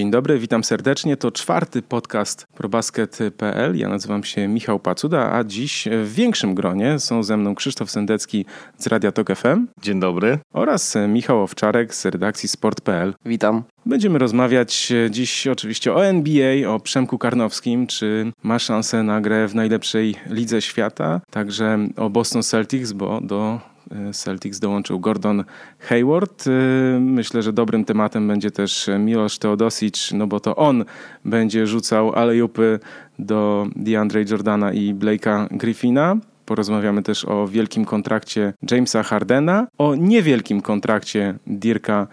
Dzień dobry, witam serdecznie. To czwarty podcast probasket.pl. Ja nazywam się Michał Pacuda, a dziś w większym gronie są ze mną Krzysztof Sendecki z Radia Tok FM. Dzień dobry. Oraz Michał Owczarek z redakcji sport.pl. Witam. Będziemy rozmawiać dziś oczywiście o NBA, o Przemku Karnowskim, czy ma szansę na grę w najlepszej lidze świata, także o Boston Celtics, bo do Celtics dołączył Gordon Hayward. E, myślę, że dobrym tematem będzie też Miloš Teodosic, no bo to on będzie rzucał alejupy do DeAndre Jordana i Blake'a Griffina. Porozmawiamy też o wielkim kontrakcie Jamesa Hardena, o niewielkim kontrakcie Dirka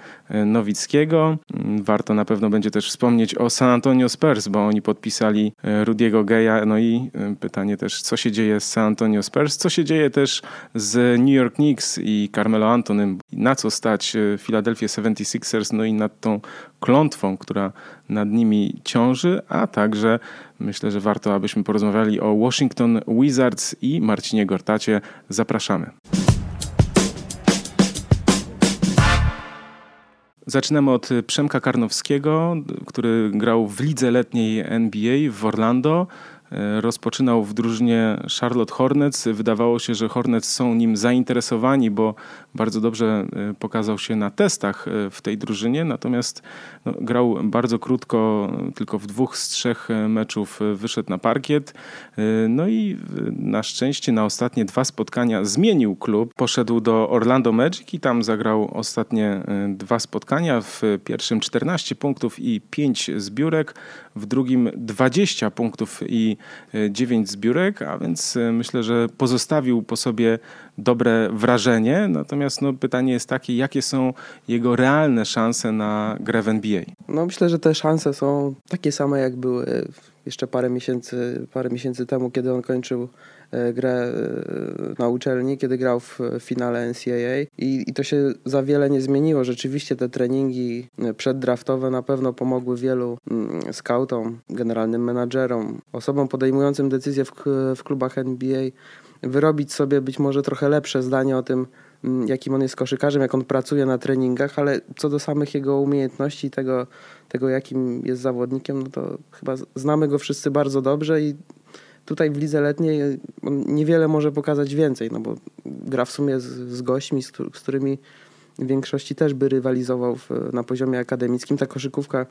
Nowickiego. Warto na pewno będzie też wspomnieć o San Antonio Spurs, bo oni podpisali e, Rudiego Geja. No i e, pytanie też, co się dzieje z San Antonio Spurs, co się dzieje też z New York Knicks i Carmelo Antonym, na co stać Philadelphia 76ers, no i nad tą klątwą, która nad nimi ciąży, a także myślę, że warto, abyśmy porozmawiali o Washington Wizards i Marcinie Gortacie. Zapraszamy. Zaczynamy od Przemka Karnowskiego, który grał w lidze letniej NBA w Orlando. E, rozpoczynał w drużynie Charlotte Hornets. Wydawało się, że Hornets są nim zainteresowani, bo bardzo dobrze e, pokazał się na testach e, w tej drużynie, natomiast no, grał bardzo krótko, tylko w dwóch z trzech meczów wyszedł na parkiet. No i na szczęście na ostatnie dwa spotkania zmienił klub. Poszedł do Orlando Magic i tam zagrał ostatnie dwa spotkania. W pierwszym 14 punktów i 5 zbiórek, w drugim 20 punktów i 9 zbiórek, a więc e, myślę, że pozostawił po sobie dobre wrażenie. Natomiast no, pytanie jest takie, jakie są jego realne szanse na grę w NBA? No myślę, że te szanse są takie same, jak były jeszcze parę miesięcy, parę miesięcy temu, kiedy on kończył E, grę e, na uczelni, kiedy grał w finale NCAA i, i to się za wiele nie zmieniło. Rzeczywiście te treningi przeddraftowe na pewno pomogły wielu mm, scoutom, generalnym menadżerom, osobom podejmującym decyzje w, w klubach NBA wyrobić sobie być może trochę lepsze zdanie o tym, mm, jakim on jest koszykarzem, jak on pracuje na treningach, ale co do samych jego umiejętności, tego, tego jakim jest zawodnikiem, no to chyba znamy go wszyscy bardzo dobrze i Tutaj w lidze letniej niewiele może pokazać więcej, no bo gra w sumie z, z gośćmi, z, z którymi w większości też by rywalizował w, na poziomie akademickim. Ta koszykówka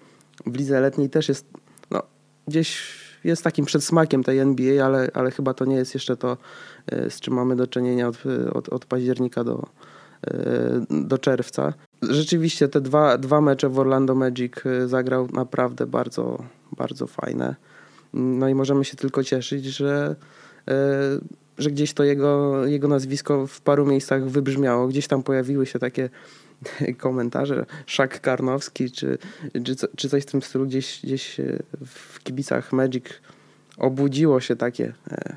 w lidze letniej też jest no, gdzieś jest takim przedsmakiem tej NBA, ale, ale chyba to nie jest jeszcze to, e, z czym mamy do czynienia od, od, od października do, e, do czerwca. Rzeczywiście te dwa, dwa mecze w Orlando Magic e, zagrał naprawdę bardzo, bardzo fajne. No i możemy się tylko cieszyć, że, że gdzieś to jego, jego nazwisko w paru miejscach wybrzmiało. Gdzieś tam pojawiły się takie komentarze, Szak Karnowski, czy, czy, czy coś w tym stylu. Gdzieś, gdzieś w kibicach Magic obudziło się takie, e,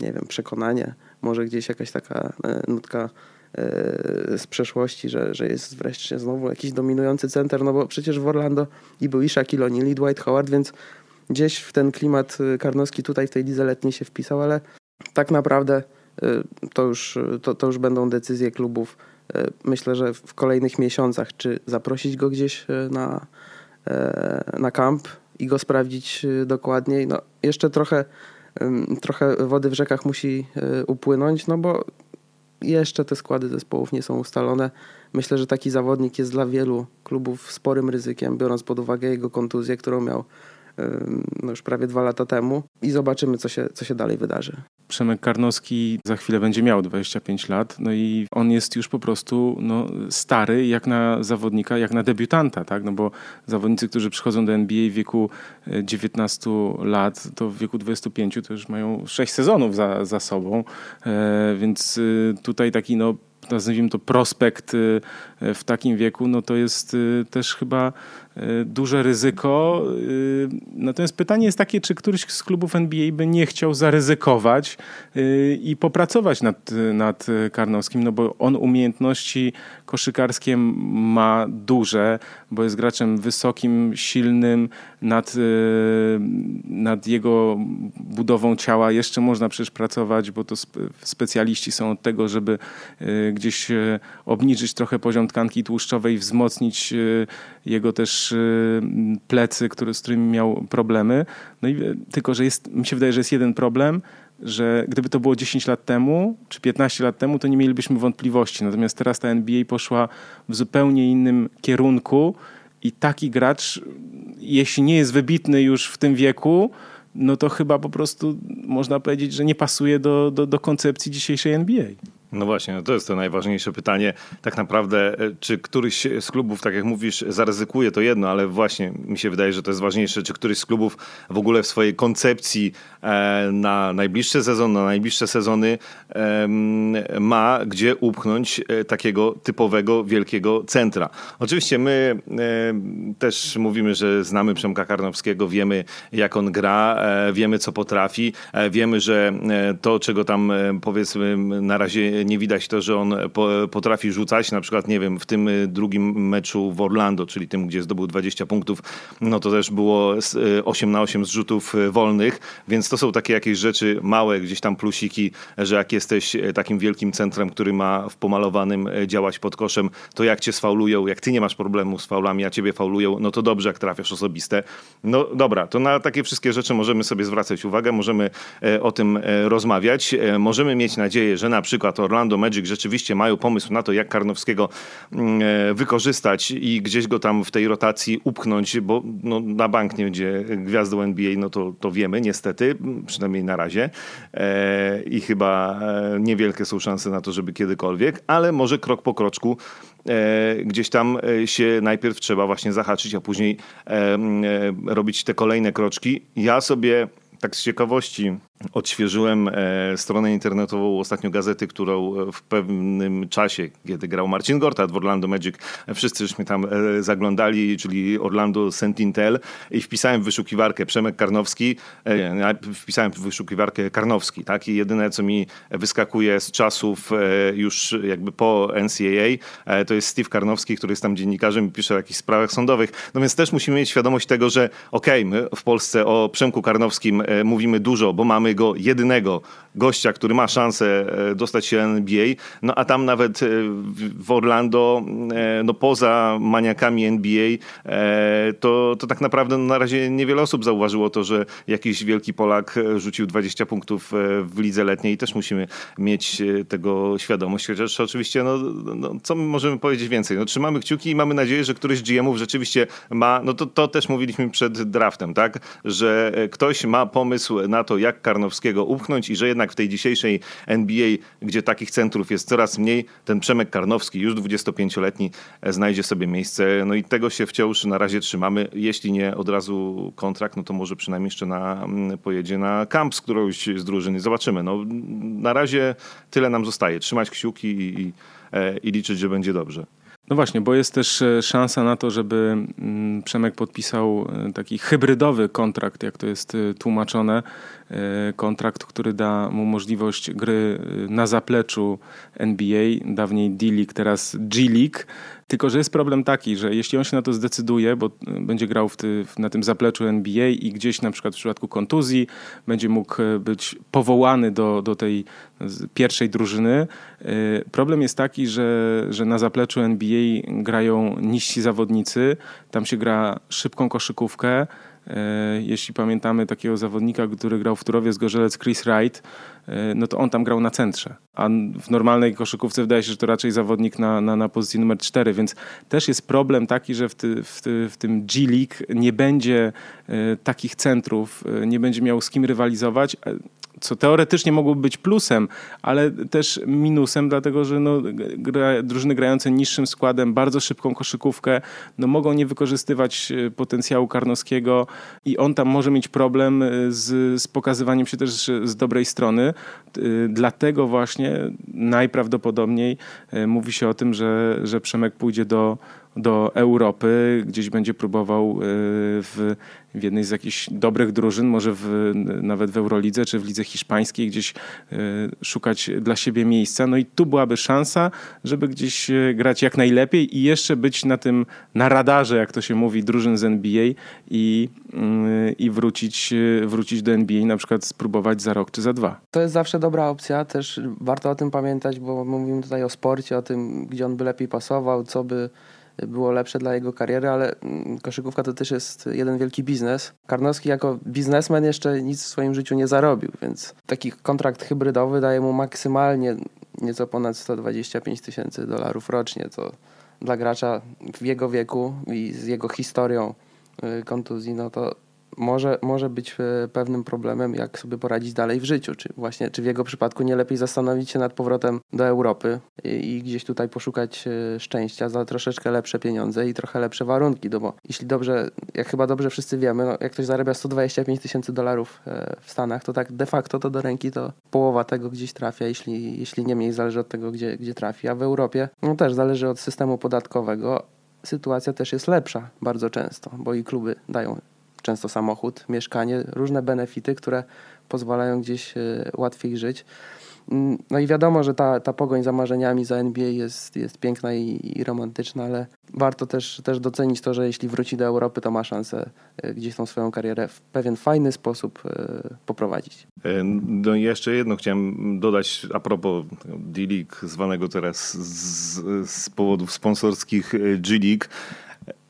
nie wiem, przekonanie, może gdzieś jakaś taka e, nutka z przeszłości, że, że jest wreszcie znowu jakiś dominujący center, no bo przecież w Orlando i był i Shaquille O'Neal, i Dwight Howard, więc gdzieś w ten klimat karnowski tutaj w tej lidze letniej się wpisał, ale tak naprawdę to już, to, to już będą decyzje klubów. Y, myślę, że w kolejnych miesiącach, czy zaprosić go gdzieś na, na kamp i go sprawdzić dokładniej. No, jeszcze trochę, trochę wody w rzekach musi upłynąć, no bo jeszcze te składy zespołów nie są ustalone. Myślę, że taki zawodnik jest dla wielu klubów sporym ryzykiem, biorąc pod uwagę jego kontuzję, którą miał no już prawie dwa lata temu i zobaczymy, co się, co się dalej wydarzy. Przemek Karnowski za chwilę będzie miał 25 lat, no i on jest już po prostu no, stary jak na zawodnika, jak na debiutanta, tak? No bo zawodnicy, którzy przychodzą do NBA w wieku 19 e, lat, to w wieku 25 to już mają 6 sezonów za, za sobą, e, więc e, tutaj taki no nazwijmy to prospekt y, w takim wieku, no to jest też chyba duże ryzyko. Natomiast pytanie jest takie, czy któryś z klubów NBA by nie chciał zaryzykować i popracować nad, nad Karnowskim, no bo on umiejętności koszykarskie ma duże, bo jest graczem wysokim, silnym, nad, nad jego budową ciała jeszcze można przecież pracować, bo to specjaliści są od tego, żeby gdzieś obniżyć trochę poziom tkanki tłuszczowej, wzmocnić jego też plecy, który, z którymi miał problemy. No i tylko, że jest, mi się wydaje, że jest jeden problem, że gdyby to było 10 lat temu czy 15 lat temu, to nie mielibyśmy wątpliwości. Natomiast teraz ta NBA poszła w zupełnie innym kierunku i taki gracz, jeśli nie jest wybitny już w tym wieku, no to chyba po prostu można powiedzieć, że nie pasuje do, do, do koncepcji dzisiejszej NBA. No właśnie, no to jest to najważniejsze pytanie. Tak naprawdę, e, czy któryś z klubów, tak jak mówisz, zaryzykuje to jedno, ale właśnie mi się wydaje, że to jest ważniejsze, czy któryś z klubów w ogóle w swojej koncepcji e, na najbliższy sezon, na najbliższe sezony ma gdzie upchnąć e, takiego typowego, wielkiego centra. Oczywiście my też mówimy, że znamy Przemka Karnowskiego, wiemy jak on gra, wiemy co potrafi, wiemy, że to, czego tam powiedzmy na razie nie widać to, że on potrafi rzucać. Na przykład, nie wiem, w tym y, drugim meczu w Orlando, czyli tym, gdzie zdobył 20 punktów, no to też było 8 y, na 8 zrzutów y, wolnych, więc to są takie jakieś rzeczy małe, gdzieś tam plusiki, że jak jesteś takim wielkim centrem, który ma w pomalowanym działać pod koszem, to jak cię sfaulują, jak ty nie masz problemu z faulami, a ciebie faulują, no to dobrze, jak trafiasz osobiste. No dobra, to na takie wszystkie rzeczy możemy sobie zwracać uwagę, możemy o tym rozmawiać, możemy mieć nadzieję, że na przykład Orlando Magic rzeczywiście mają pomysł na to, jak Karnowskiego mm, e, wykorzystać i gdzieś go tam w tej rotacji upchnąć, bo no, na bank nie będzie gwiazdą NBA, no to, to wiemy niestety, przynajmniej na razie. E, I chyba e, niewielkie są szanse na to, żeby kiedykolwiek, ale może krok po kroczku gdzieś tam się najpierw trzeba właśnie zahaczyć, a później robić te kolejne kroczki. Ja sobie tak z ciekawości odświeżyłem e, stronę internetową ostatnio gazety, którą w pewnym czasie, kiedy grał Marcin Gortat w Orlando Magic, wszyscy żeśmy tam e, zaglądali, czyli Orlando Sentinel i wpisałem w wyszukiwarkę Przemek Karnowski, e, wpisałem w wyszukiwarkę Karnowski, tak? I jedyne, co mi wyskakuje z czasów już jakby po NCAA, to jest Steve Karnowski, który jest tam dziennikarzem i pisze o jakichś sprawach sądowych. No więc też musimy mieć świadomość tego, że okej, okay, my w Polsce o Przemku Karnowskim mówimy dużo, bo mamy go jedynego gościa, który ma szansę e, dostać się NBA, no a tam nawet e, w Orlando, e, no poza maniakami NBA, to, to tak naprawdę na razie niewiele osób zauważyło to, że jakiś wielki Polak rzucił 20 punktów w lidze letniej i też musimy mieć tego świadomość, chociaż oczywiście, no, no co możemy powiedzieć więcej? No trzymamy kciuki i mamy nadzieję, że któryś GM-ów rzeczywiście ma, no to, to też mówiliśmy przed draftem, tak, że ktoś ma pomysł na to, jak Karnowskiego upchnąć i że jednak w tej dzisiejszej NBA, gdzie takich centrów jest coraz mniej, ten Przemek Karnowski, już 25-letni, e, znajdzie sobie miejsce. No i tego się wciąż na razie trzymamy. Jeśli nie od razu kontrakt, no to może przynajmniej jeszcze na, mm, pojedzie na kamp z którąś z drużyny. Zobaczymy. No, na razie tyle nam zostaje. Trzymać kciuki i, i, e, i liczyć, że będzie dobrze. No właśnie, bo jest też e, szansa na to, żeby mm, Przemek podpisał taki hybrydowy kontrakt, jak to jest tłumaczone, E, kontrakt, który da mu możliwość gry e, na zapleczu NBA, dawniej D-League, teraz G-League. Tylko, że jest problem taki, że jeśli on się na to zdecyduje, bo e, będzie grał ty, na tym zapleczu NBA i gdzieś na przykład w przypadku kontuzji będzie mógł być powołany do, do tej pierwszej drużyny. Problem jest taki, że, że na zapleczu NBA grają niżsi zawodnicy, tam się gra szybką koszykówkę, jeśli pamiętamy takiego zawodnika, który grał w Turowie z Gorzelec, Chris Wright, no to on tam grał na centrze. A w normalnej koszykówce wydaje się, że to raczej zawodnik na, na, na pozycji numer 4, więc też jest problem taki, że w, ty, w, ty, w tym G-League nie będzie e, takich centrów, nie będzie miał z kim rywalizować co teoretycznie mogłoby być plusem, ale też minusem, dlatego że no, gra, drużyny grające niższym składem, bardzo szybką koszykówkę, no, mogą nie wykorzystywać potencjału Karnowskiego i on tam może mieć problem z, z pokazywaniem się też z dobrej strony. E, dlatego właśnie najprawdopodobniej mówi się o tym, że, że Przemek pójdzie do do Europy, gdzieś będzie próbował y, w, w jednej z jakichś dobrych drużyn, może w, nawet w Eurolidze czy w lidze hiszpańskiej, gdzieś y, szukać dla siebie miejsca. No i tu byłaby szansa, żeby gdzieś y, grać jak najlepiej i jeszcze być na tym, na radarze, jak to się mówi, drużyn z NBA i, i wrócić, wrócić do NBA, na przykład spróbować za rok czy za dwa. To jest zawsze dobra opcja, też warto o tym pamiętać, bo mówimy tutaj o sporcie, o tym, gdzie on by lepiej pasował, co by było lepsze dla jego kariery, ale mm, koszykówka to też jest jeden wielki biznes. Karnowski jako biznesmen jeszcze nic w swoim życiu nie zarobił, więc taki kontrakt hybrydowy daje mu maksymalnie nieco ponad 125 tysięcy dolarów rocznie, co dla gracza w jego wieku i z jego historią y, kontuzji, no to może, może być e, pewnym problemem, jak sobie poradzić dalej w życiu. Czy właśnie, czy w jego przypadku nie lepiej zastanowić się nad powrotem do Europy i, i gdzieś tutaj poszukać e, szczęścia za troszeczkę lepsze pieniądze i trochę lepsze warunki, no bo jeśli dobrze, jak chyba dobrze wszyscy wiemy, no jak ktoś zarabia 125 tysięcy dolarów e, w Stanach, to tak de facto to do ręki to połowa tego gdzieś trafia, jeśli, jeśli nie mniej zależy od tego, gdzie, gdzie trafi. A w Europie no też zależy od systemu podatkowego. Sytuacja też jest lepsza bardzo często, bo i kluby dają często samochód, mieszkanie, różne benefity, które pozwalają gdzieś e, łatwiej żyć. Mm, no i wiadomo, że ta, ta pogoń za marzeniami za NBA jest, jest piękna i, i, romantyczna, ale warto też, też docenić to, że jeśli wróci do Europy, to ma szansę e, gdzieś tą swoją karierę w pewien fajny sposób e, poprowadzić. No i jeszcze jedno chciałem dodać a propos D-League, zwanego teraz z, z powodów sponsorskich G-League.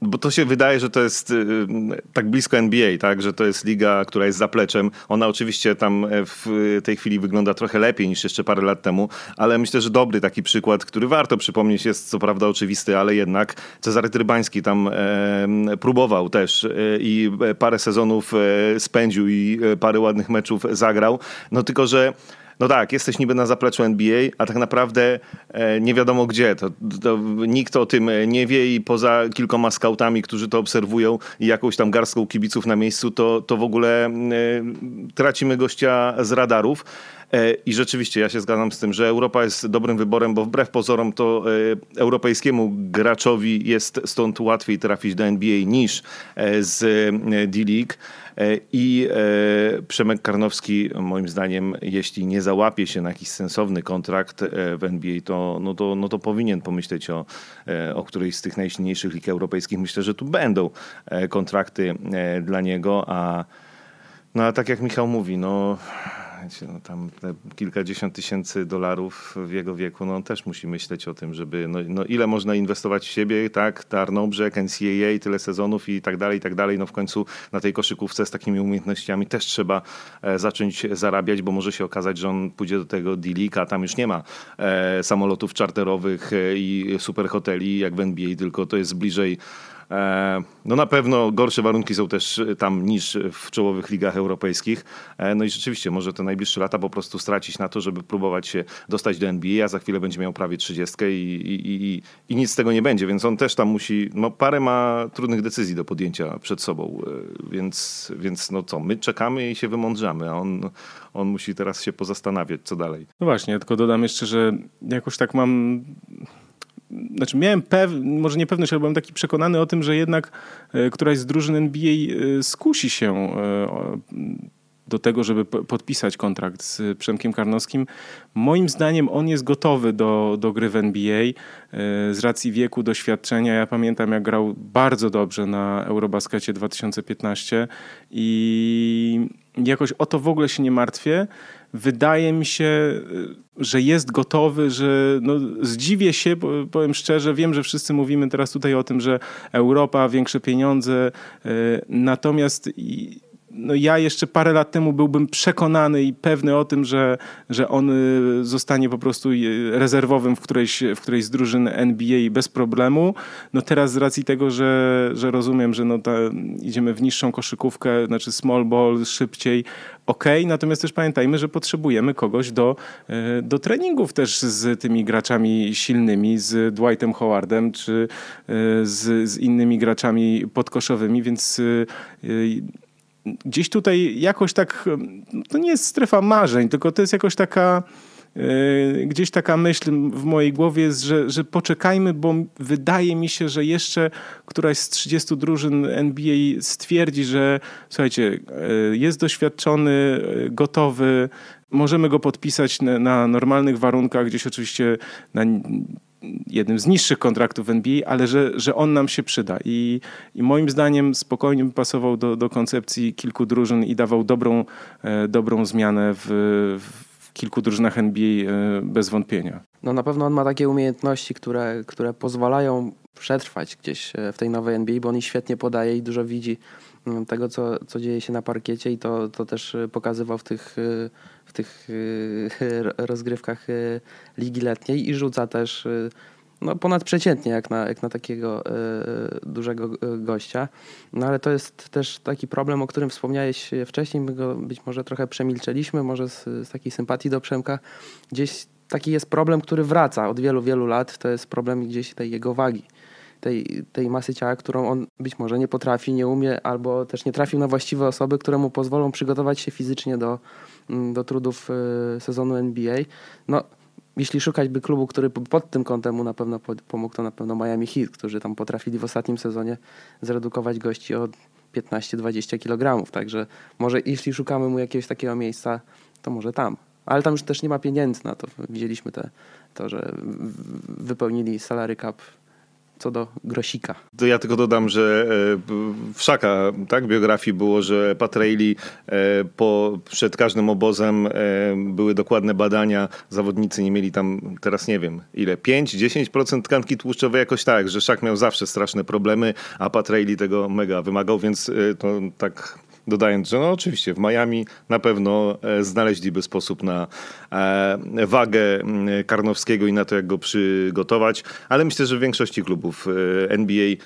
Bo to się wydaje, że to jest y, tak blisko NBA, tak? że to jest liga, która jest zapleczem. Ona oczywiście tam e, w tej chwili wygląda trochę lepiej niż jeszcze parę lat temu, ale myślę, że dobry taki przykład, który warto przypomnieć, jest co prawda oczywisty, ale jednak Cezary Trybański tam e, próbował też e, i parę sezonów spędził i parę ładnych meczów zagrał. No tylko, że no tak, jesteś niby na zapleczu NBA, a tak naprawdę e, nie wiadomo gdzie. To, to, nikt o tym nie wie i poza kilkoma skautami, którzy to obserwują i jakąś tam garstką kibiców na miejscu, to, to w ogóle e, tracimy gościa z radarów. E, I rzeczywiście ja się zgadzam z tym, że Europa jest dobrym wyborem, bo wbrew pozorom to europejskiemu graczowi jest stąd łatwiej trafić do NBA niż z D-League. E, I e, Przemek Karnowski, moim zdaniem, jeśli nie załapie się na jakiś sensowny kontrakt e, w NBA, to, no to, no to powinien pomyśleć o, o którejś z tych najsilniejszych lig europejskich. Myślę, że tu będą kontrakty dla niego, a no a tak jak Michał mówi, no no tam kilkadziesiąt tysięcy dolarów w jego wieku, no on też musi myśleć o tym, żeby, no, no ile można inwestować w siebie, tak, Tarnobrzeg, NCAA, tyle sezonów i tak dalej, i tak dalej, no w końcu na tej koszykówce z takimi umiejętnościami też trzeba e, zacząć zarabiać, bo może się okazać, że on pójdzie do tego D-League, a tam już nie ma e, samolotów czarterowych e, i super hoteli jak w NBA, tylko to jest bliżej no na pewno gorsze warunki są też tam niż w czołowych ligach europejskich. E, no i rzeczywiście może te najbliższe lata po prostu stracić na to, żeby próbować się dostać do NBA, a za chwilę będzie miał prawie 30 i, i, i, i nic z tego nie będzie, więc on też tam musi, no parę ma trudnych decyzji do podjęcia przed sobą, e, więc, więc no co, my czekamy i się wymądrzamy, a on, on musi teraz się pozastanawiać, co dalej. No właśnie, tylko dodam jeszcze, że jakoś tak mam znaczy miałem pew, może niepewność, ale byłem taki przekonany o tym, że jednak e, któraś z drużyn NBA e, skusi się e, do tego, żeby podpisać kontrakt z Przemkiem Karnowskim. Moim zdaniem on jest gotowy do, do gry w NBA z racji wieku, doświadczenia. Ja pamiętam, jak grał bardzo dobrze na Eurobaskecie 2015 i jakoś o to w ogóle się nie martwię wydaje mi się, że jest gotowy, że no, zdziwię się, powiem szczerze, wiem, że wszyscy mówimy teraz tutaj o tym, że Europa, większe pieniądze, e, natomiast no ja jeszcze parę lat temu byłbym przekonany i pewny o tym, że, że on y, zostanie po prostu y, rezerwowym w którejś, w którejś z drużyn NBA bez problemu. No teraz z racji tego, że, że rozumiem, że no ta, idziemy w niższą koszykówkę, znaczy small ball, szybciej, ok, natomiast też pamiętajmy, że potrzebujemy kogoś do, y, do treningów też z tymi graczami silnymi, z Dwightem Howardem czy z, z innymi graczami podkoszowymi, więc gdzieś tutaj jakoś tak, to nie jest strefa marzeń, tylko to jest jakoś taka gdzieś taka myśl w mojej głowie jest, że, że poczekajmy, bo wydaje mi się, że jeszcze któraś z 30 drużyn NBA stwierdzi, że słuchajcie, jest doświadczony, gotowy, możemy go podpisać na, na normalnych warunkach, gdzieś oczywiście na jednym z niższych kontraktów NBA, ale że, że on nam się przyda. I, i moim zdaniem spokojnie by pasował do, do koncepcji kilku drużyn i dawał dobrą, e, dobrą zmianę w, w kilku drużynach NBA e, bez wątpienia. No na pewno on ma takie umiejętności, które, które pozwalają przetrwać gdzieś e, w tej nowej NBA, bo on świetnie podaje i dużo widzi mm, tego, co, co dzieje się na parkiecie i to, to też pokazywał w tych w tych y, rozgrywkach y, ligi letniej i rzuca też y, no, ponadprzeciętnie jak na, jak na takiego dużego gościa. No ale to jest też taki problem, o którym wspomniałeś wcześniej, my go być może trochę przemilczeliśmy, może z, z takiej sympatii do Przemka. Gdzieś taki jest problem, który wraca od wielu, wielu lat, to jest problem gdzieś tej jego wagi. Tej, tej masy ciała, którą on być może nie potrafi, nie umie, albo też nie trafił na właściwe osoby, które mu pozwolą przygotować się fizycznie do, do trudów y, sezonu NBA. No, jeśli szukać by klubu, który pod tym kątem mu na pewno pomógł, to na pewno Miami Heat, którzy tam potrafili w ostatnim sezonie zredukować gości o 15-20 kg. Także może jeśli szukamy mu jakiegoś takiego miejsca, to może tam. Ale tam już też nie ma pieniędzy na to. Widzieliśmy te, to, że wypełnili salary cap co do Grosika. To ja tylko dodam, że e, w Szaka tak, biografii było, że Patrejli e, po, przed każdym obozem e, były dokładne badania, zawodnicy nie mieli tam, teraz nie wiem, ile, 5-10% tkanki tłuszczowej jakoś tak, że Szak miał zawsze straszne problemy, a Patrejli tego mega wymagał, więc to tak dodając, że no oczywiście w Miami na pewno e, znaleźliby sposób na e, wagę Karnowskiego i na to, jak go przygotować, ale myślę, że w większości klubów e, NBA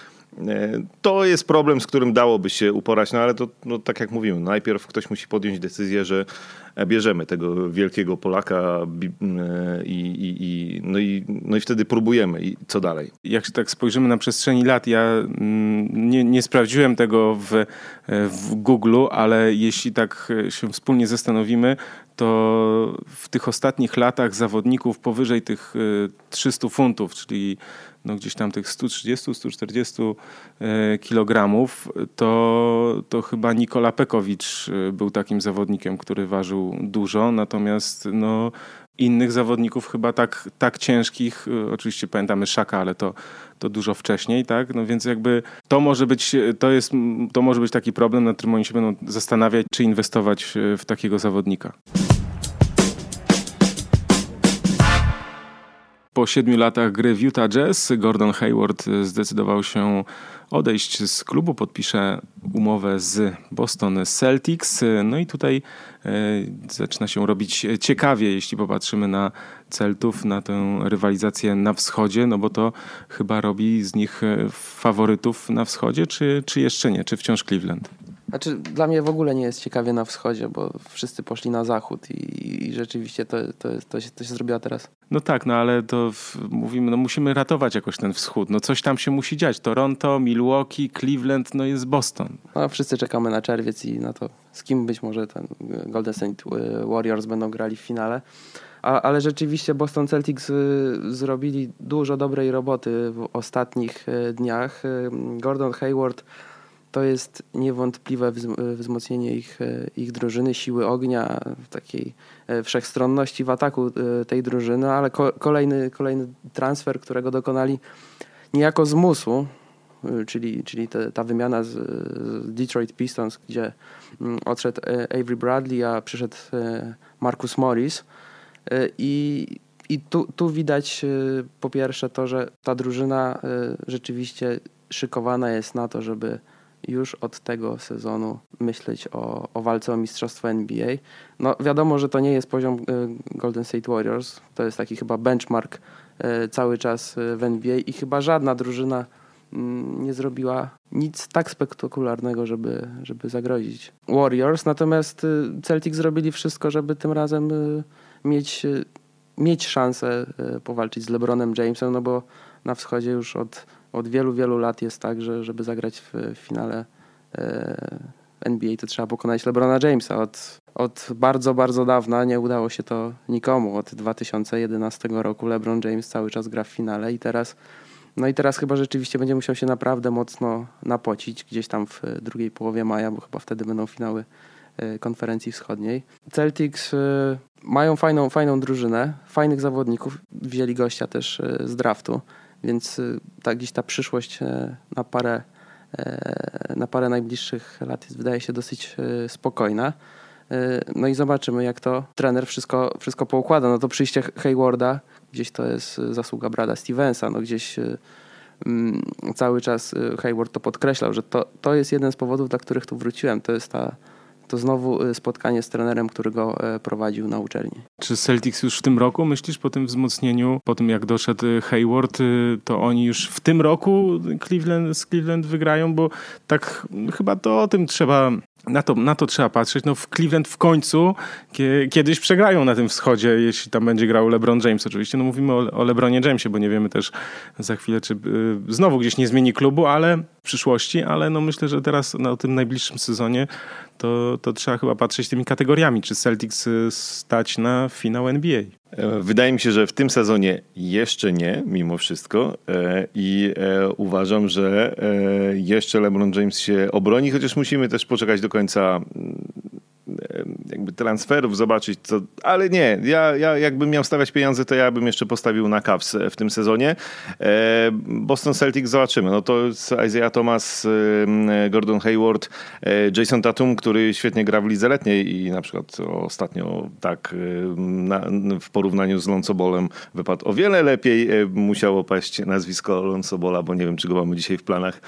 to jest problem, z którym dałoby się uporać, no ale to no, tak jak mówimy, najpierw ktoś musi podjąć decyzję, że bierzemy tego wielkiego Polaka i, i, i, no, i, no i wtedy próbujemy. I co dalej? Jak tak spojrzymy na przestrzeni lat, ja nie, nie sprawdziłem tego w, w Google, ale jeśli tak się wspólnie zastanowimy, to w tych ostatnich latach zawodników powyżej tych 300 funtów, czyli no gdzieś tam tych 130-140 e, kilogramów, to, to chyba Nikola Pekowicz e, był takim zawodnikiem, który ważył dużo, natomiast no, innych zawodników chyba tak, tak ciężkich, e, oczywiście pamiętamy Szaka, ale to, to dużo wcześniej, tak? No więc jakby to może być, to jest, to może być taki problem, nad którym oni się będą zastanawiać, czy inwestować w takiego zawodnika. Po siedmiu latach gry w Utah Jazz Gordon Hayward zdecydował się odejść z klubu, podpisze umowę z Boston Celtics. No i tutaj e, zaczyna się robić ciekawie, jeśli popatrzymy na Celtów, na tę rywalizację na wschodzie, no bo to chyba robi z nich faworytów na wschodzie, czy, czy jeszcze nie, czy wciąż Cleveland? Znaczy, dla mnie w ogóle nie jest ciekawie na wschodzie, bo wszyscy poszli na zachód i, i rzeczywiście to, to, to, się, to się zrobiło teraz. No tak, no ale to w, mówimy, no musimy ratować jakoś ten wschód. No coś tam się musi dziać. Toronto, Milwaukee, Cleveland, no jest Boston. No wszyscy czekamy na czerwiec i na to, z kim być może ten Golden State Warriors będą grali w finale. A, ale rzeczywiście Boston Celtics y, zrobili dużo dobrej roboty w ostatnich y, dniach. Y, Gordon Hayward to jest niewątpliwe wzmocnienie ich, e, ich drużyny, siły ognia, takiej e, wszechstronności w ataku e, tej drużyny, ale kolejny, kolejny transfer, którego dokonali niejako z musu, czyli, czyli te, ta wymiana z, z, Detroit Pistons, gdzie mm, odszedł Avery Bradley, a przyszedł Marcus Morris. I, i tu, tu widać po pierwsze to, że ta drużyna rzeczywiście szykowana jest na to, żeby już od tego sezonu myśleć o, o walce o mistrzostwo NBA. No wiadomo, że to nie jest poziom y, Golden State Warriors, to jest taki chyba benchmark y, cały czas y, w NBA i chyba żadna drużyna mm, nie zrobiła nic tak spektakularnego, żeby, żeby zagrozić Warriors. Natomiast Celtics zrobili wszystko, żeby tym razem mieć, mieć szansę powalczyć z LeBronem Jamesem, no bo na wschodzie już od od wielu, wielu lat jest tak, że żeby zagrać w finale e, NBA, to trzeba pokonać LeBrona Jamesa. Od, od bardzo, bardzo dawna nie udało się to nikomu. Od 2011 roku LeBron James cały czas gra w finale i teraz no i teraz chyba rzeczywiście będzie musiał się naprawdę mocno napocić gdzieś tam w drugiej połowie maja, bo chyba wtedy będą finały e, konferencji wschodniej. Celtics e, mają fajną, fajną drużynę, fajnych zawodników. Wzięli gościa też z draftu, więc ta, gdzieś ta przyszłość na parę, na parę najbliższych lat jest, wydaje się dosyć spokojna. No i zobaczymy, jak to trener wszystko, wszystko poukłada. No to przyjście Haywarda gdzieś to jest y, zasługa Brada Stevensa, no gdzieś y, mm, cały czas y, Hayward to podkreślał, że to, to jest jeden z powodów, dla których tu wróciłem. To jest ta, to znowu spotkanie z trenerem, który go e, prowadził na uczelni. Czy Celtics już w tym roku, myślisz, po tym wzmocnieniu, po tym jak doszedł Hayward, to oni już w tym roku Cleveland, z Cleveland wygrają? Bo tak chyba to o tym trzeba na to, na to trzeba patrzeć. No w Cleveland w końcu kiedyś przegrają na tym wschodzie, jeśli tam będzie grał LeBron James oczywiście. No mówimy o, o LeBronie Jamesie, bo nie wiemy też za chwilę, czy y, znowu gdzieś nie zmieni klubu, ale w przyszłości, ale no myślę, że teraz na tym najbliższym sezonie to, to trzeba chyba patrzeć tymi kategoriami, czy Celtics y, stać na finał NBA. E, wydaje mi się, że w tym sezonie jeszcze nie, mimo wszystko. E, I e, uważam, że jeszcze LeBron James się obroni, chociaż musimy też poczekać do końca jakby transferów, zobaczyć co, ale nie, ja, ja jakbym miał stawiać pieniądze, to ja bym jeszcze postawił na Cavs w tym sezonie. E, Boston Celtics zobaczymy, no to Isaiah Thomas, e, Gordon Hayward, e, Jason Tatum, który świetnie gra w lidze letniej i na przykład ostatnio tak na, w porównaniu z Lonzo Bolem wypadł o wiele lepiej, musiało paść nazwisko Lonzo Bola, bo nie wiem, czy go mamy dzisiaj w planach.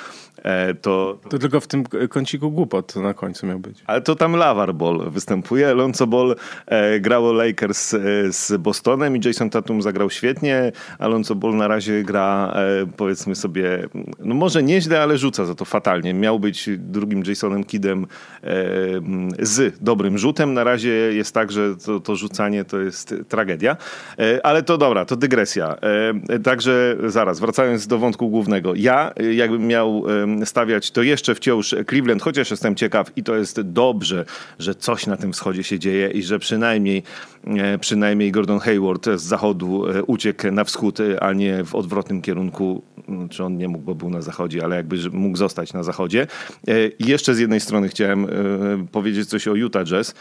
To, to tylko w tym kąciku głupot na końcu miał być. Ale to tam Lavar Ball występuje. Lonzo Ball e, grało Lakers e, z Bostonem i Jason Tatum zagrał świetnie. Alonso Ball na razie gra e, powiedzmy sobie, no może nieźle, ale rzuca za to fatalnie. Miał być drugim Jasonem Kidem e, z dobrym rzutem. Na razie jest tak, że to, to rzucanie to jest tragedia. Ale to dobra, to dygresja. Także zaraz, wracając do wątku głównego. Ja jakbym miał stawiać, to jeszcze wciąż Cleveland, chociaż jestem ciekaw i to jest dobrze, że coś na tym wschodzie się dzieje i że przynajmniej, e, przynajmniej Gordon Hayward z zachodu e, uciekł na wschód, e, a nie w odwrotnym kierunku. No, czy on nie mógł, bo był na zachodzie, ale jakby mógł zostać na zachodzie. I jeszcze z jednej strony chciałem powiedzieć coś o Utah Jazz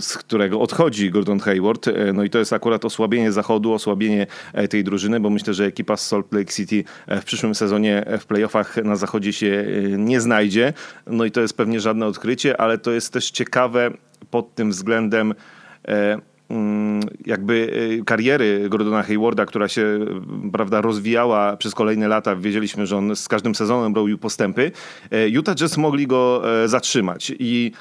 z którego odchodzi Gordon Hayward. No i to jest akurat osłabienie zachodu, osłabienie tej drużyny, bo myślę, że ekipa z Salt Lake City w przyszłym sezonie w playoffach na zachodzie się nie znajdzie. No i to jest pewnie żadne odkrycie, ale to jest też ciekawe pod tym względem e, jakby e, kariery Gordona Haywarda, która się prawda, rozwijała przez kolejne lata. Wiedzieliśmy, że on z każdym sezonem robił postępy. E, Utah Jazz mogli go zatrzymać i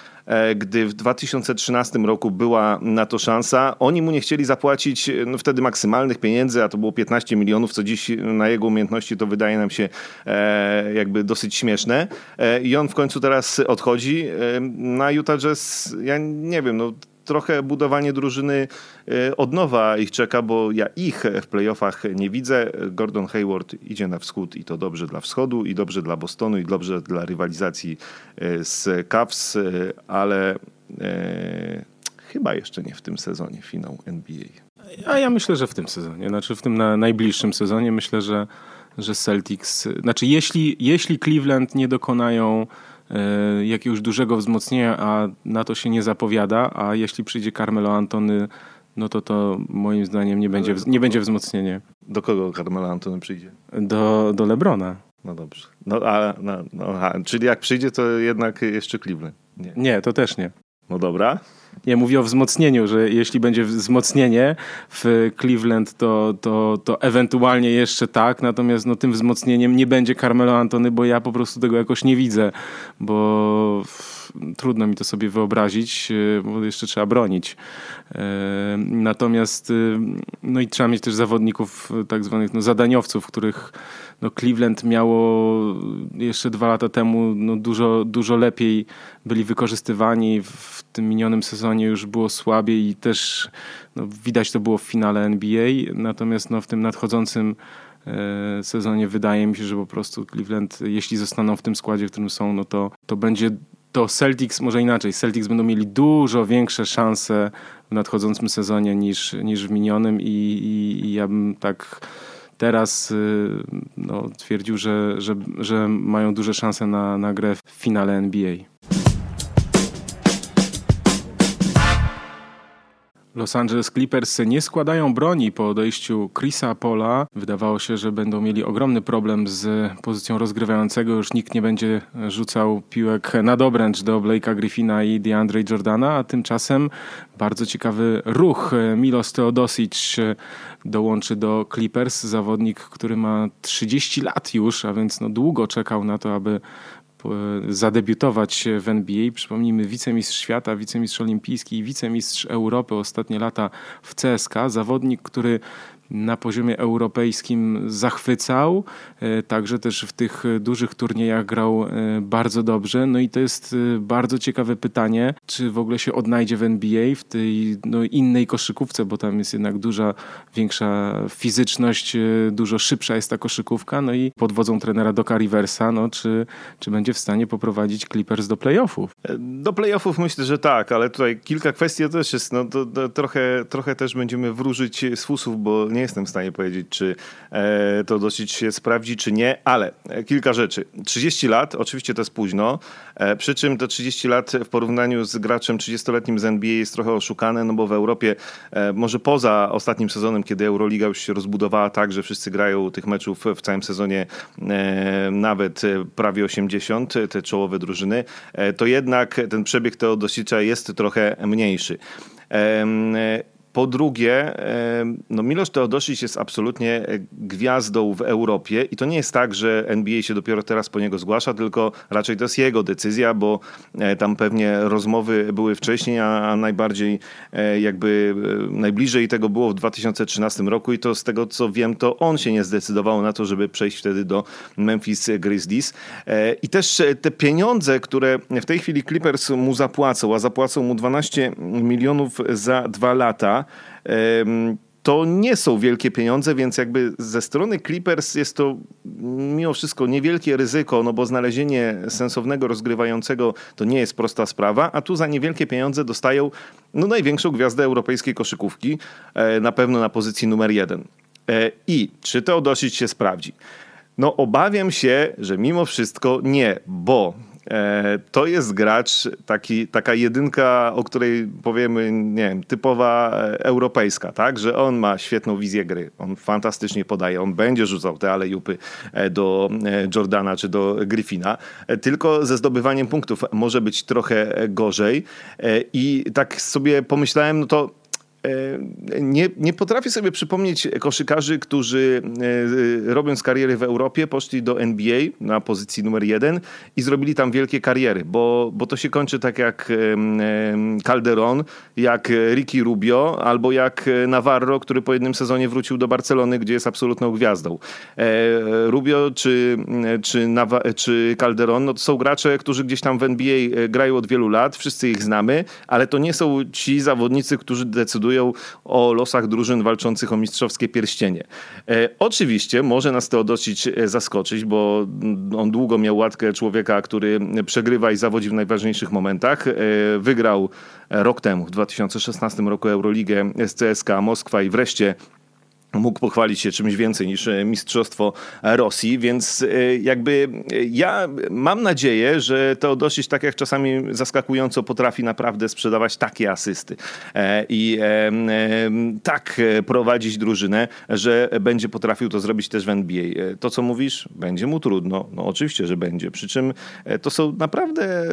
gdy w 2013 roku była na to szansa, oni mu nie chcieli zapłacić no, wtedy maksymalnych pieniędzy, a to było 15 milionów, co dziś na jego umiejętności to wydaje nam się e, jakby dosyć śmieszne. E, I on w końcu teraz odchodzi. E, na Utah Jazz, ja nie wiem, no trochę budowanie drużyny e, od nowa ich czeka, bo ja ich w playoffach nie widzę. Gordon Hayward idzie na wschód i to dobrze dla wschodu i dobrze dla Bostonu i dobrze dla rywalizacji e, z Cavs, e, ale e, chyba jeszcze nie w tym sezonie finał NBA. A ja myślę, że w tym sezonie, znaczy w tym na najbliższym sezonie myślę, że, że Celtics, znaczy jeśli, jeśli Cleveland nie dokonają jakiegoś dużego wzmocnienia, a na to się nie zapowiada, a jeśli przyjdzie Carmelo Antony, no to to moim zdaniem nie będzie, nie będzie wzmocnienie. Do kogo Carmelo Antony przyjdzie? Do, do Lebrona. No dobrze. No, a, no, no, aha. Czyli jak przyjdzie, to jednak jeszcze Cleveland. Nie. nie, to też nie. No dobra. Nie, mówię o wzmocnieniu, że jeśli będzie wzmocnienie w Cleveland, to, to, to ewentualnie jeszcze tak, natomiast no, tym wzmocnieniem nie będzie Carmelo Antony, bo ja po prostu tego jakoś nie widzę, bo trudno mi to sobie wyobrazić, bo jeszcze trzeba bronić. E, natomiast e, no i trzeba mieć też zawodników tak zwanych no, zadaniowców, których no Cleveland miało jeszcze dwa lata temu no dużo, dużo lepiej byli wykorzystywani. W tym minionym sezonie już było słabiej i też no, widać to było w finale NBA. Natomiast no, w tym nadchodzącym e, sezonie wydaje mi się, że po prostu Cleveland, jeśli zostaną w tym składzie, w którym są, no to, to będzie to Celtics, może inaczej, Celtics będą mieli dużo większe szanse w nadchodzącym sezonie niż, niż w minionym i, i, i ja bym tak teraz y, no, twierdził, że, że, że mają duże szanse na, na grę w finale NBA. Los Angeles Clippers nie składają broni po odejściu Chrisa Pola. Wydawało się, że będą mieli ogromny problem z pozycją rozgrywającego. Już nikt nie będzie rzucał piłek na dobręcz do Blake'a Griffina i DeAndre Jordana, a tymczasem bardzo ciekawy ruch. Milos Teodosic dołączy do Clippers, zawodnik, który ma 30 lat już, a więc no długo czekał na to, aby zadebiutować w NBA. Przypomnijmy, wicemistrz świata, wicemistrz olimpijski i wicemistrz Europy ostatnie lata w CSK. Zawodnik, który na poziomie europejskim zachwycał, e, także też w tych dużych turniejach grał e, bardzo dobrze. No i to jest e, bardzo ciekawe pytanie, czy w ogóle się odnajdzie w NBA, w tej no, innej koszykówce, bo tam jest jednak duża, większa fizyczność, dużo szybsza jest ta koszykówka, no i pod wodzą trenera Doka Riversa, no, czy, czy będzie w stanie poprowadzić Clippers do playoffów? Do playoffów myślę, że tak, ale tutaj kilka kwestii też jest, no to, to trochę, trochę też będziemy wróżyć z fusów, bo nie jestem w stanie powiedzieć, czy e, to dosyć się sprawdzi, czy nie, ale e, kilka rzeczy. 30 lat, oczywiście to jest późno, e, przy czym te 30 lat w porównaniu z graczem 30-letnim z NBA jest trochę oszukane, no bo w Europie, może poza ostatnim sezonem, kiedy Euroliga już się rozbudowała tak, że wszyscy grają tych meczów w całym sezonie nawet prawie 80, te czołowe drużyny, to jednak ten przebieg Teodosicza jest trochę mniejszy. Po drugie, no Miloš Teodosic jest absolutnie e, gwiazdą w Europie i to nie jest tak, że NBA się dopiero teraz po niego zgłasza, tylko raczej to jest jego decyzja, bo e, tam pewnie rozmowy były wcześniej, a najbardziej e, jakby najbliżej tego było w 2013 roku i to z tego co wiem, to on się nie zdecydował na to, żeby przejść wtedy do Memphis Grizzlies. I też te pieniądze, które w tej chwili Clippers mu zapłacą, a zapłacą mu 12 milionów za dwa lata, to nie są wielkie pieniądze, więc jakby ze strony Clippers jest to mimo wszystko niewielkie ryzyko, no bo znalezienie sensownego rozgrywającego to nie jest prosta sprawa, a tu za niewielkie pieniądze dostają no, największą gwiazdę europejskiej koszykówki, e, na pewno na pozycji numer jeden. E, I czy to dosyć się sprawdzi? No obawiam się, że mimo wszystko nie, bo to jest gracz, taki, taka jedynka, o której powiemy, nie wiem, typowa e, europejska, tak? Że on ma świetną wizję gry, on fantastycznie podaje, on będzie rzucał te alejupy e, do Jordana czy do Griffina, tylko ze zdobywaniem punktów może być trochę gorzej. I tak sobie pomyślałem, no to E, nie, nie potrafię sobie przypomnieć koszykarzy, którzy e, robiąc kariery w Europie poszli do NBA na pozycji numer jeden i zrobili tam wielkie kariery, bo, bo to się kończy tak jak Calderon, jak Ricky Rubio albo jak Navarro, który po jednym sezonie wrócił do Barcelony, gdzie jest absolutną gwiazdą. E, Rubio czy, czy, czy Calderon no to są gracze, którzy gdzieś tam w NBA grają od wielu lat, wszyscy ich znamy, ale to nie są ci zawodnicy, którzy decydują decydują o losach drużyn walczących o mistrzowskie pierścienie. E, oczywiście może nas to dosyć e, zaskoczyć, bo on długo miał łatkę człowieka, który przegrywa i zawodzi w najważniejszych momentach. E, wygrał rok temu, w 2016 roku Euroligę z CSK Moskwa i wreszcie mógł pochwalić się czymś więcej niż e, Mistrzostwo Rosji, więc e, jakby e, ja mam nadzieję, że to dosyć tak jak czasami zaskakująco potrafi naprawdę sprzedawać takie asysty i tak prowadzić drużynę, że będzie potrafił to zrobić też w NBA. To, co mówisz, będzie mu trudno. No oczywiście, że będzie. Przy czym to są naprawdę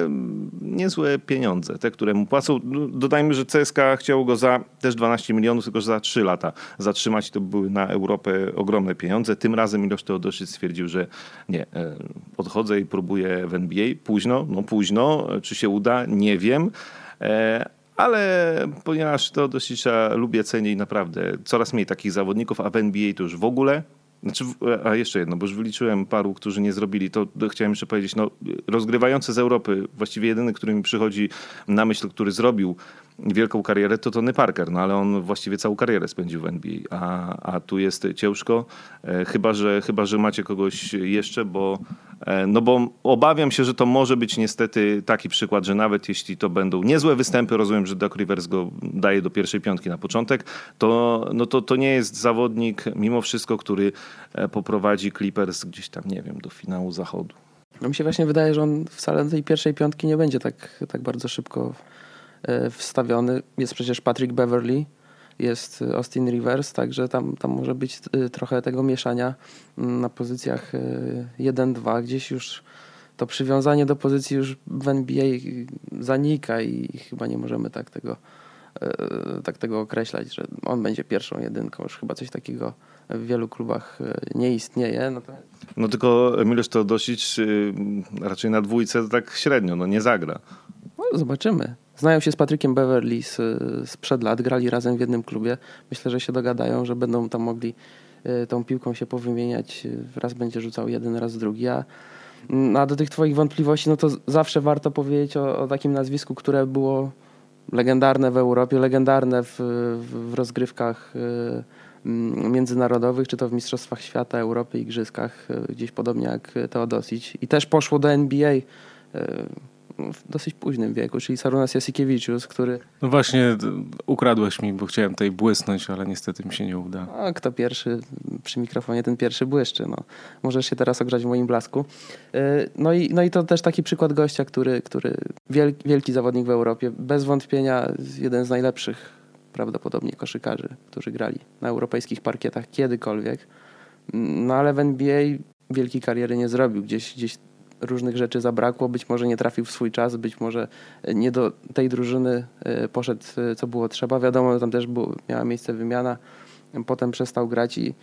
niezłe pieniądze, te, które mu płacą. No, dodajmy, że CSK chciał go za też 12 milionów, tylko za 3 lata zatrzymać. To były na Europę ogromne pieniądze. Tym razem Miloš Teodosic stwierdził, że nie, e, odchodzę i próbuję w NBA. Późno, no późno. Czy się uda? Nie wiem. E, ale ponieważ Teodosicza lubię, cenię i naprawdę coraz mniej takich zawodników, a w NBA to już w ogóle znaczy, a jeszcze jedno, bo już wyliczyłem paru, którzy nie zrobili, to chciałem jeszcze powiedzieć, no, rozgrywający z Europy, właściwie jedyny, który mi przychodzi na myśl, który zrobił wielką karierę, to Tony Parker, no ale on właściwie całą karierę spędził w NBA, a, a tu jest ciężko, e, chyba że, chyba, że macie kogoś jeszcze, bo, e, no bo obawiam się, że to może być niestety taki przykład, że nawet jeśli to będą niezłe występy, rozumiem, że Doc Rivers go daje do pierwszej piątki na początek, to, no to, to nie jest zawodnik mimo wszystko, który e, poprowadzi Clippers gdzieś tam, nie wiem, do finału zachodu. No mi się właśnie wydaje, że on wcale tej pierwszej piątki nie będzie tak, tak bardzo szybko wstawiony. Jest przecież Patrick Beverly, jest Austin Rivers, także tam, tam może być e, trochę tego mieszania mm, na pozycjach 1-2. E, Gdzieś już to przywiązanie do pozycji już w NBA zanika i chyba nie możemy tak tego, tak tego określać, że on będzie pierwszą jedynką. Już chyba coś takiego w wielu klubach nie istnieje. No to no tylko Milosz Teodosic y, raczej na dwójce tak średnio, no nie zagra. No, zobaczymy. Znają się z Patrykiem Beverly z, sprzed lat, grali razem w jednym klubie. Myślę, że się dogadają, że będą tam mogli y, tą piłką się powymieniać. Raz będzie rzucał jeden, raz drugi. A, mm, a do tych twoich wątpliwości, no to zawsze warto powiedzieć o, o takim nazwisku, które było legendarne w Europie, legendarne w, w, rozgrywkach Mm, międzynarodowych, czy to w Mistrzostwach Świata, Europy, Igrzyskach, e, gdzieś podobnie jak Teodosic. I też poszło do NBA e, w dosyć późnym wieku, czyli Sarunas Jasikevičius, który... No właśnie, ukradłeś mi, bo chciałem tutaj błysnąć, ale niestety mi się nie uda. A kto pierwszy przy mikrofonie, ten pierwszy błyszczy. No. Możesz się teraz ogrzać w moim blasku. E, no i, no i to też taki przykład gościa, który, który wielki, wielki zawodnik w Europie, bez wątpienia jeden z najlepszych prawdopodobnie koszykarzy, którzy grali na europejskich parkietach kiedykolwiek. No ale w NBA wielkiej kariery nie zrobił. Gdzieś, gdzieś różnych rzeczy zabrakło, być może nie trafił w swój czas, być może nie do tej drużyny e, poszedł, e, co było trzeba. Wiadomo, tam też było, miała miejsce wymiana, potem przestał grać i,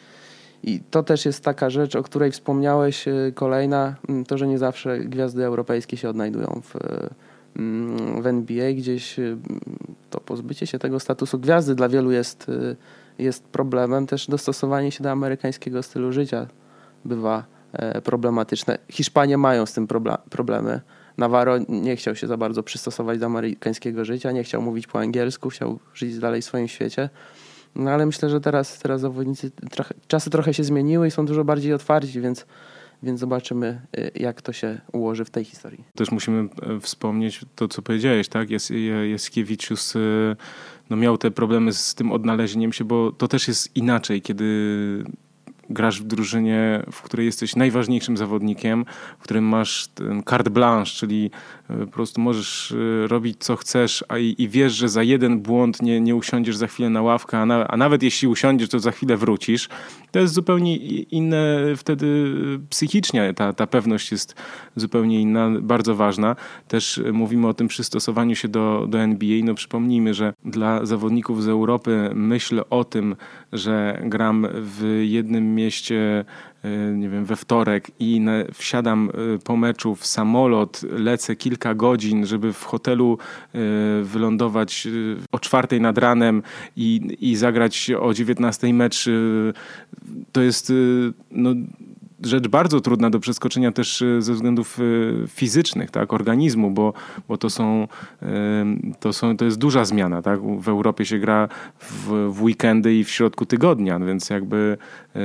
i to też jest taka rzecz, o której wspomniałeś, e, kolejna, to, że nie zawsze gwiazdy europejskie się odnajdują w, w NBA, gdzieś to pozbycie się tego statusu gwiazdy dla wielu jest, jest problemem. Też dostosowanie się do amerykańskiego stylu życia bywa e, problematyczne. Hiszpanie mają z tym problemy. Navarro nie chciał się za bardzo przystosować do amerykańskiego życia, nie chciał mówić po angielsku, chciał żyć dalej w swoim świecie. No ale myślę, że teraz, teraz zawodnicy, trochę, czasy trochę się zmieniły i są dużo bardziej otwarci, więc więc zobaczymy, y, jak to się ułoży w tej historii. Też musimy e, wspomnieć to, co powiedziałeś, tak? Jest, no miał te problemy z tym odnalezieniem się, bo to też jest inaczej, kiedy grasz w drużynie, w której jesteś najważniejszym zawodnikiem, w którym masz ten carte blanche, czyli po prostu możesz e, robić co chcesz, a i, i wiesz, że za jeden błąd nie, nie usiądziesz za chwilę na ławkę, a, na, a nawet jeśli usiądziesz, to za chwilę wrócisz. To jest zupełnie inne wtedy psychicznie, ta, ta pewność jest zupełnie inna, bardzo ważna. Też mówimy o tym przystosowaniu się do, do NBA. No przypomnijmy, że dla zawodników z Europy myśl o tym, że gram w jednym mieście, e, nie wiem, we wtorek i wsiadam e, po meczu w samolot, lecę kilka godzin, żeby w hotelu e, wylądować o czwartej nad ranem i, i zagrać o 19 mecz, to jest no, rzecz bardzo trudna do przeskoczenia też e, ze względów e, fizycznych, tak, organizmu, bo, bo to, są, to, są, to jest duża zmiana. Tak? W Europie się gra w, w weekendy i w środku tygodnia, więc jakby e,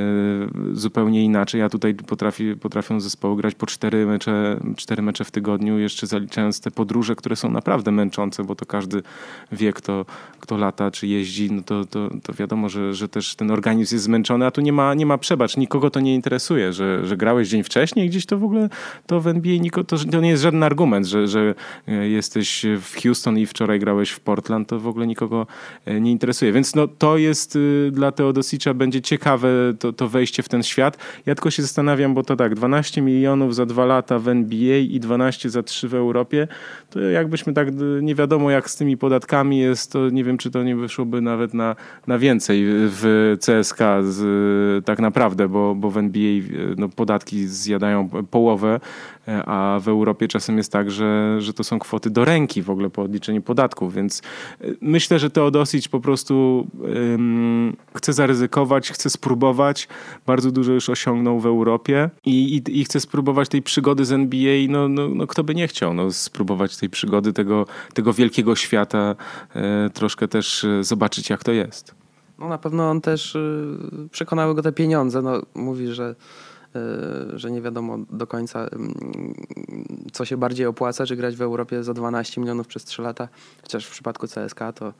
zupełnie inaczej. A tutaj potrafi, potrafią zespoły grać po cztery mecze, cztery mecze w tygodniu, jeszcze zaliczając te podróże, które są naprawdę męczące, bo to każdy wie, kto, kto lata czy jeździ, no to, to, to wiadomo, że, że też ten organizm jest zmęczony, a tu nie ma, nie ma przebacz, nikogo to nie interesuje, że że, że grałeś dzień wcześniej gdzieś, to w ogóle to w NBA niko, to, to nie jest żaden argument, że, że e, jesteś w Houston i wczoraj grałeś w Portland, to w ogóle nikogo e, nie interesuje. Więc no, to jest y, dla Teodosicza będzie ciekawe to, to wejście w ten świat. Ja tylko się zastanawiam, bo to tak, 12 milionów za dwa lata w NBA i 12 za trzy w Europie, to jakbyśmy tak, nie wiadomo jak z tymi podatkami jest, to nie wiem, czy to nie wyszłoby nawet na, na więcej w CSK z, tak naprawdę, bo, bo w NBA no, podatki zjadają połowę, e, a w Europie czasem jest tak, że, że to są kwoty do ręki w ogóle po odliczeniu podatków, więc e, myślę, że Teodosic po prostu um, chce zaryzykować, chce spróbować. Bardzo dużo już osiągnął w Europie i, i, i chce spróbować tej przygody z NBA. No, no, no, kto by nie chciał no, spróbować tej przygody, tego, tego wielkiego świata, e, troszkę też e, zobaczyć, jak to jest. No na pewno on też y, przekonały go te pieniądze. No, mówi, że że nie wiadomo do końca, mm, co się bardziej opłaca, czy grać w Europie za 12 milionów przez 3 lata, chociaż w przypadku CSK to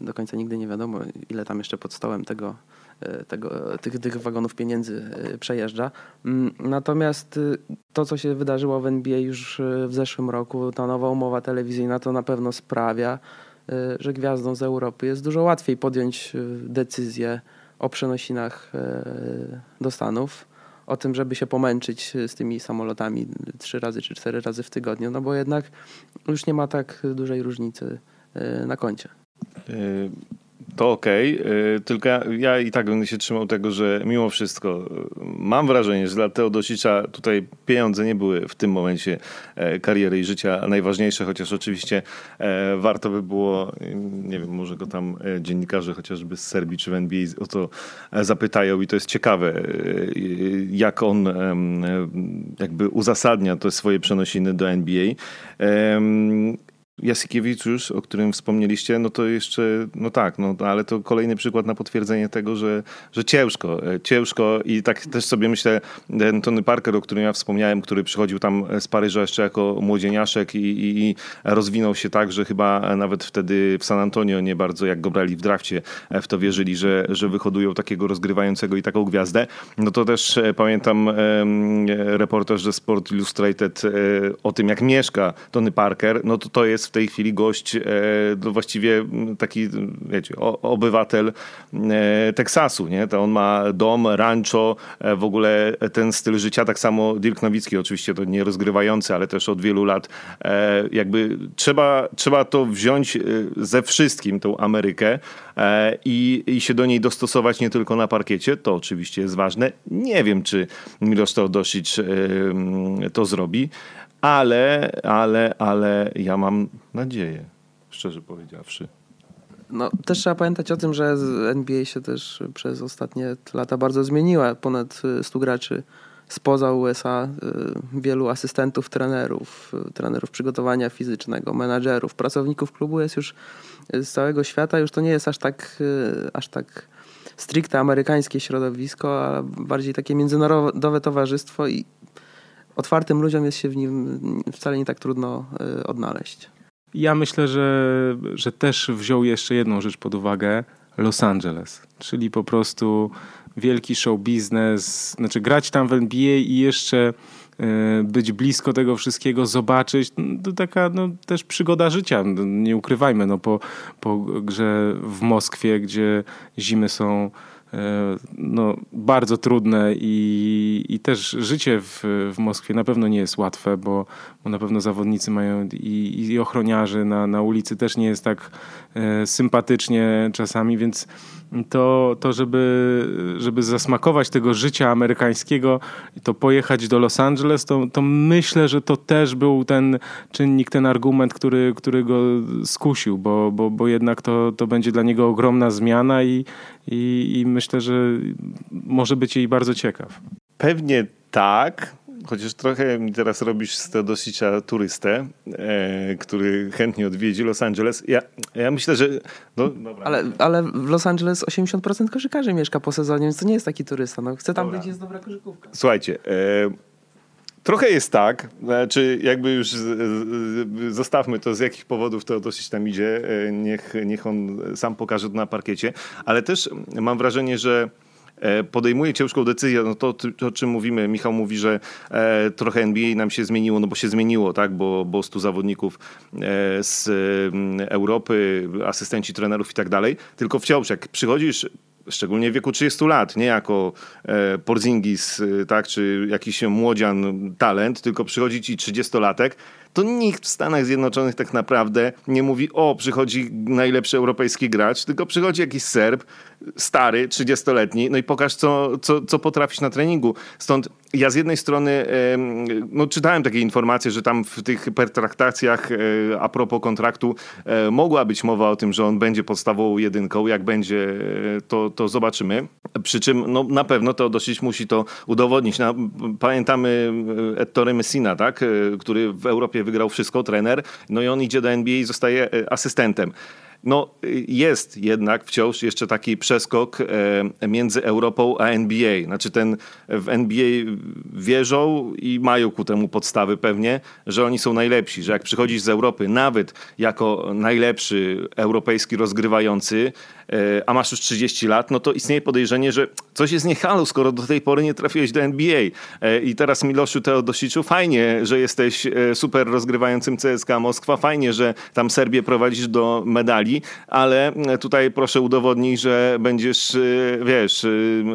do końca nigdy nie wiadomo, ile tam jeszcze pod stołem tego, y, tego, tych, tych wagonów pieniędzy przejeżdża. Mm, natomiast to, co się wydarzyło w NBA już w zeszłym roku, ta nowa umowa telewizyjna, to na pewno sprawia, Y, że gwiazdom z Europy jest dużo łatwiej podjąć y, decyzję o przenosinach y, do Stanów, o tym, żeby się pomęczyć z tymi samolotami trzy razy czy cztery razy w tygodniu, no bo jednak już nie ma tak dużej różnicy na koncie to okej, okay. tylko ja, ja, i tak będę się trzymał tego, że mimo wszystko mam wrażenie, że dla Teodosicza tutaj pieniądze nie były w tym momencie e, kariery i życia najważniejsze, chociaż oczywiście e, warto by było, nie wiem, może go tam e, dziennikarze chociażby z Serbii czy w NBA o to zapytają i to jest ciekawe, jak on jakby uzasadnia to swoje przenosiny do NBA. Jasykiewicz już, o którym wspomnieliście, no to jeszcze, no tak, no ale to kolejny przykład na potwierdzenie tego, że, że ciężko, e, ciężko i tak też sobie myślę, Tony Parker, o którym ja wspomniałem, który przychodził tam z Paryża jeszcze jako młodzieniaszek i, i, i rozwinął się tak, że chyba nawet wtedy w San Antonio nie bardzo, jak go brali w drafcie, e, w to wierzyli, że, że wyhodują takiego rozgrywającego i taką gwiazdę. No to też e, pamiętam reportaż ze Sport Illustrated o tym, jak mieszka Tony Parker, no to to jest jest w tej chwili gość, e, no właściwie taki, wiecie, obywatel e, Teksasu, nie? To on ma dom, rancho, e, w ogóle ten styl życia, tak samo Dirk Nowicki, oczywiście to nie rozgrywający, ale też od wielu lat jakby trzeba, trzeba to wziąć ze wszystkim, tą Amerykę i, i się do niej dostosować nie tylko na parkiecie, to oczywiście jest ważne. Nie wiem, czy Miloš Teodosic to zrobi, ale, ale, ale ja mam nadzieję, szczerze powiedziawszy. No, też trzeba pamiętać o tym, że NBA się też przez ostatnie lata bardzo zmieniła. Ponad 100 graczy spoza USA, y, wielu asystentów trenerów, y, trenerów przygotowania fizycznego, menadżerów, pracowników klubu jest już z całego świata. Już to nie jest aż tak, y, aż tak stricte amerykańskie środowisko, a bardziej takie międzynarodowe towarzystwo i otwartym ludziom jest się w nim wcale nie tak trudno y, odnaleźć. Ja myślę, że, że też wziął jeszcze jedną rzecz pod uwagę. Los Angeles, czyli po prostu wielki show biznes, znaczy grać tam w NBA i jeszcze y, być blisko tego wszystkiego, zobaczyć, no, to taka no, też przygoda życia, no, nie ukrywajmy, no, po, po grze w Moskwie, gdzie zimy są no, bardzo trudne i, i też życie w, w Moskwie na pewno nie jest łatwe, bo, bo na pewno zawodnicy mają i, i ochroniarzy na, na ulicy też nie jest tak e, sympatycznie czasami, więc to, to żeby, żeby zasmakować tego życia amerykańskiego, to pojechać do Los Angeles, to, to myślę, że to też był ten czynnik, ten argument, który, który go skusił, bo, bo, bo jednak to, to będzie dla niego ogromna zmiana i, i, i myślę, że może być jej bardzo ciekaw. Pewnie tak, chociaż trochę teraz robisz z Teodosicia turystę, e, który chętnie odwiedzi Los Angeles. Ja, ja myślę, że... No, ale, ale w Los Angeles 80% koszykarzy mieszka po sezonie, więc to nie jest taki turysta. No, chce tam dobra. być, jest dobra koszykówka. Słuchajcie... E, Trochę jest tak, czy jakby już zostawmy to, z jakich powodów to dosyć tam idzie, e, niech, niech on sam pokaże to na parkiecie, ale też mam wrażenie, że podejmuje ciężką decyzję, no to, to o czym mówimy, Michał mówi, że e, trochę NBA nam się zmieniło, no bo się zmieniło, tak, bo, bo 100 zawodników e, z Europy, asystenci trenerów i tak dalej, tylko wciąż jak przychodzisz szczególnie w wieku 30 lat, nie jako e, Porzingis, tak, czy jakiś młodzian talent, tylko przychodzi ci 30-latek, to nikt w Stanach Zjednoczonych tak naprawdę nie mówi, o, przychodzi najlepszy europejski gracz, tylko przychodzi jakiś Serb, stary, 30-letni, no i pokaż, co, co, co potrafisz na treningu. Stąd ja z jednej strony no, czytałem takie informacje, że tam w tych pertraktacjach e, a propos kontraktu e, mogła być mowa o tym, że on będzie podstawową jedynką. Jak będzie, e, to, to zobaczymy. Przy czym no, na pewno to dosyć musi to udowodnić. pamiętamy Ettore Messina, tak? który w Europie wygrał wszystko, trener, no i on idzie do NBA i zostaje asystentem. No, jest jednak wciąż jeszcze taki przeskok e, między Europą a NBA. Znaczy ten w NBA wierzą i mają ku temu podstawy pewnie, że oni są najlepsi, że jak przychodzisz z Europy, nawet jako najlepszy europejski rozgrywający, a masz już 30 lat, no to istnieje podejrzenie, że coś jest nie halo, skoro do tej pory nie trafiłeś do NBA. E, I teraz Miloszu Teodosiczu, fajnie, że jesteś e, super rozgrywającym CSK Moskwa, fajnie, że tam Serbię prowadzisz do medali, ale tutaj proszę udowodnij, że będziesz, wiesz,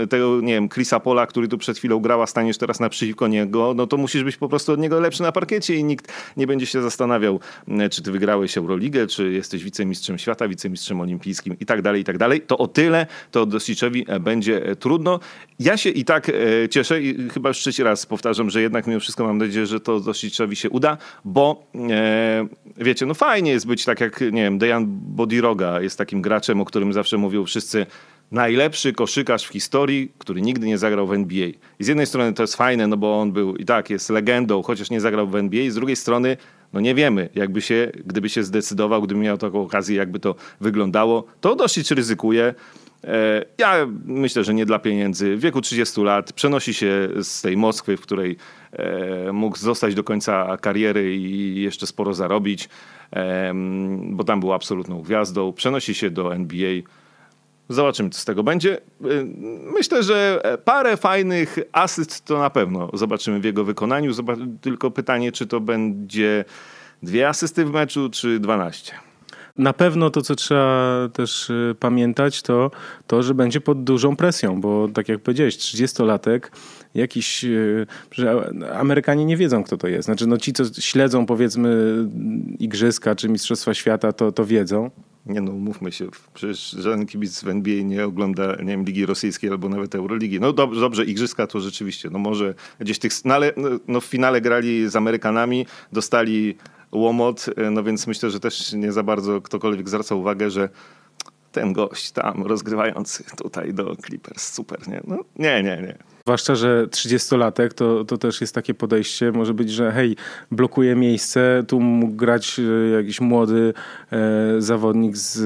tego, nie wiem, Chrisa Pola, który tu przed chwilą grała, staniesz teraz naprzeciwko niego, no to musisz być po prostu od niego lepszy na parkiecie i nikt nie będzie się zastanawiał, czy ty wygrałeś Euroligę, czy jesteś wicemistrzem świata, wicemistrzem olimpijskim i tak dalej i tak dalej, to o tyle to Dosiczowi e, będzie e, trudno. Ja się i tak e, cieszę i chyba już trzeci raz powtarzam, że jednak mimo wszystko mam nadzieję, że to Dosiczowi się uda, bo wiecie, no fajnie jest być tak jak, nie wiem, Dejan Bodiroga jest takim graczem, o którym zawsze mówią wszyscy, najlepszy koszykarz w historii, który nigdy nie zagrał w NBA. I z jednej strony to jest fajne, no bo on był i tak jest legendą, chociaż nie zagrał w NBA, z drugiej strony no nie wiemy, jakby się, gdyby się zdecydował, gdyby miał taką okazję, jakby to wyglądało. To dosyć ryzykuje. E, ja myślę, że nie dla pieniędzy. W wieku 30 lat przenosi się z tej Moskwy, w której e, mógł zostać do końca kariery i jeszcze sporo zarobić, bo tam był absolutną gwiazdą. Przenosi się do NBA Zobaczymy, co z tego będzie. Y, myślę, że parę fajnych asyst to na pewno zobaczymy w jego wykonaniu. Tylko pytanie, czy to będzie dwie asysty w meczu, czy dwanaście. Na pewno to, co trzeba też y, pamiętać, to to, że będzie pod dużą presją, bo tak jak powiedziałeś, 30-latek, jakiś. Y, że Amerykanie nie wiedzą, kto to jest. Znaczy, no ci, co śledzą, powiedzmy, igrzyska czy Mistrzostwa Świata, to, to wiedzą. Nie no, mówmy się, przecież żaden kibic w NBA nie ogląda, nie wiem, Ligi Rosyjskiej albo nawet Euroligi. No dobrze, dobrze igrzyska to rzeczywiście, no może gdzieś tych, no ale no, no w finale grali z Amerykanami, dostali łomot, no więc myślę, że też nie za bardzo ktokolwiek zwraca uwagę, że ten gość tam rozgrywający tutaj do Clippers, super, nie? No nie, nie, nie. Zwłaszcza, że 30-latek to, to też jest takie podejście, może być, że hej, blokuje miejsce, tu mógł grać e, jakiś młody e, zawodnik z,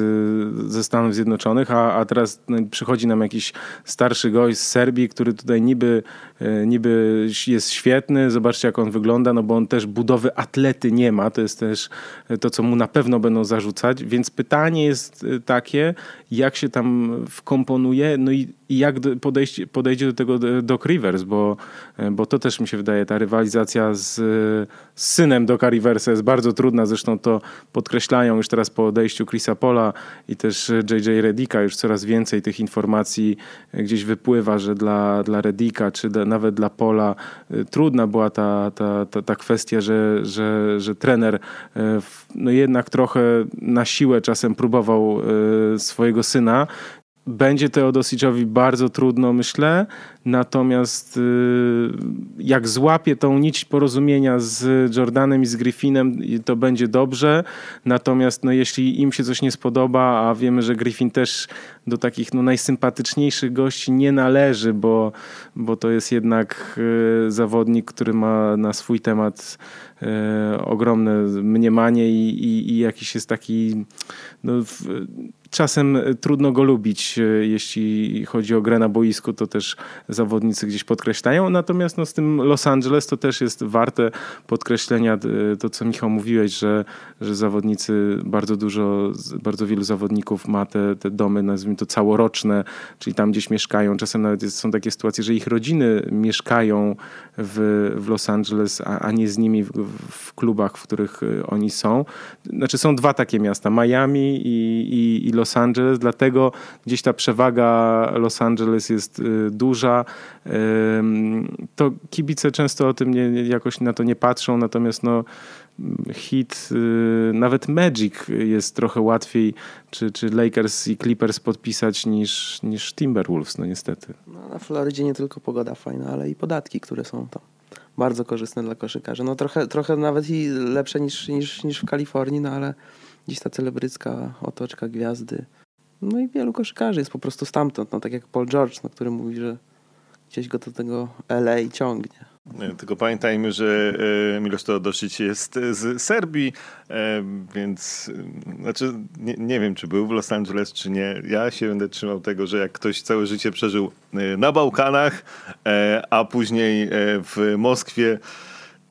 ze Stanów Zjednoczonych, a, a teraz no, przychodzi nam jakiś starszy gość z Serbii, który tutaj niby, niby jest świetny, zobaczcie jak on wygląda, no bo on też budowy atlety nie ma, to jest też to, co mu na pewno będą zarzucać, więc pytanie jest e, takie, jak się tam wkomponuje, no i, i jak podejście, podejdzie do tego Doc Rivers, bo, e, bo to też mi się wydaje, ta rywalizacja z, z synem Doca Riversa jest bardzo trudna, zresztą to podkreślają już teraz po odejściu Chrisa Pola i też JJ Redika już coraz więcej tych informacji e, gdzieś wypływa, że dla, dla Redika czy da, nawet dla Pola e, trudna była ta, ta, ta, ta kwestia, że, że, że trener no jednak trochę na siłę czasem próbował swojego syna będzie Teodosiczowi bardzo trudno, myślę. Natomiast y, jak złapie tą nić porozumienia z Jordanem i z Griffinem, to będzie dobrze. Natomiast no, jeśli im się coś nie spodoba, a wiemy, że Griffin też do takich no, najsympatyczniejszych gości nie należy, bo, bo to jest jednak y, zawodnik, który ma na swój temat y, ogromne mniemanie i, i, i jakiś jest taki no, czasem trudno go lubić, e, jeśli chodzi o grę na boisku, to też zawodnicy gdzieś podkreślają. Natomiast no, z tym Los Angeles to też jest warte podkreślenia e, to, co Michał mówiłeś, że, że zawodnicy, bardzo dużo, bardzo wielu zawodników ma te, te domy, nazwijmy to całoroczne, czyli tam gdzieś mieszkają. Czasem nawet jest, są takie sytuacje, że ich rodziny mieszkają w, w Los Angeles, a, a nie z nimi w, w, klubach, w których e, oni są. Znaczy są dwa takie miasta, Miami i, i, i Los Angeles, dlatego gdzieś ta przewaga Los Angeles jest y, duża. To kibice często o tym nie, jakoś na to nie patrzą, natomiast no, hit, y, nawet Magic jest trochę łatwiej, czy, czy Lakers i Clippers podpisać niż, niż Timberwolves, no niestety. No, na Florydzie nie tylko pogoda fajna, ale i podatki, które są tam bardzo korzystne dla koszykarzy. No trochę, trochę nawet i lepsze niż, niż, niż w Kalifornii, no ale dziś ta celebrycka otoczka gwiazdy. No i wielu koszykarzy jest po prostu stamtąd, no tak jak Paul George, no, który mówi, że gdzieś go do tego LA ciągnie. Tylko pamiętajmy, że e, Miloš Teodosic jest z Serbii, e, więc znaczy nie, nie, wiem, czy był w Los Angeles, czy nie. Ja się będę trzymał tego, że jak ktoś całe życie przeżył e, na Bałkanach, a później w Moskwie,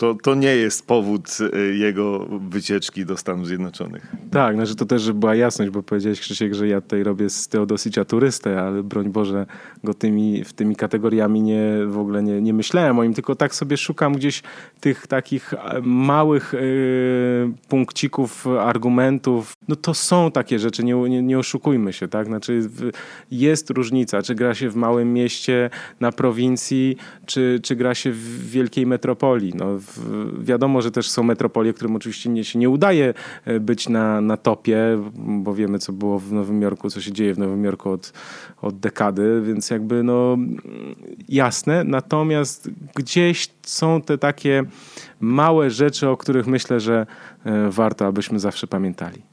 to, to nie jest powód y, jego wycieczki do Stanów Zjednoczonych. Tak, znaczy to też, była jasność, bo powiedziałeś Krzysiek, że ja tutaj robię z Teodosicia turystę, ale broń Boże go tymi, w tymi kategoriami nie, w ogóle nie, nie myślałem o nim, tylko tak sobie szukam gdzieś tych takich e, małych yy, punkcików, argumentów. No to są takie rzeczy, nie, nie, nie oszukujmy się, tak? Znaczy jest różnica, czy gra się w małym mieście, na prowincji, czy, czy gra się w wielkiej metropolii. No, wiadomo, że też są metropolie, którym oczywiście nie, się nie udaje e, być na, na topie, bo wiemy, co było w Nowym Jorku, co się dzieje w Nowym Jorku od, od dekady, więc jakby no jasne. Natomiast gdzieś są te takie małe rzeczy, o których myślę, że e, warto, abyśmy zawsze pamiętali.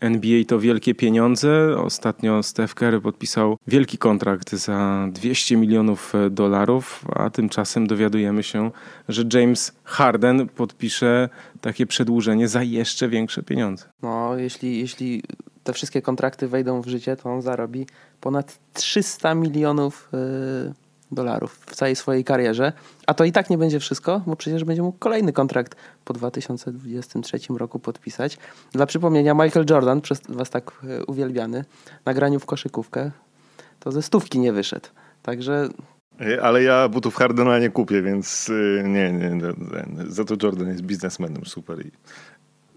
NBA to wielkie pieniądze. Ostatnio Steph Curry podpisał wielki kontrakt za 200 milionów dolarów, a tymczasem dowiadujemy się, że James Harden podpisze takie przedłużenie za jeszcze większe pieniądze. No, jeśli, jeśli te wszystkie kontrakty wejdą w życie, to on zarobi ponad 300 milionów yy dolarów w całej swojej karierze. A to i tak nie będzie wszystko, bo przecież będzie mógł kolejny kontrakt po 2023 roku podpisać. Dla przypomnienia, Michael Jordan, przez was tak e, uwielbiany, na graniu w koszykówkę, to ze stówki nie wyszedł. Także ale ja butów Hardena nie kupię, więc e, nie, nie, nie, za to Jordan jest biznesmenem super. I,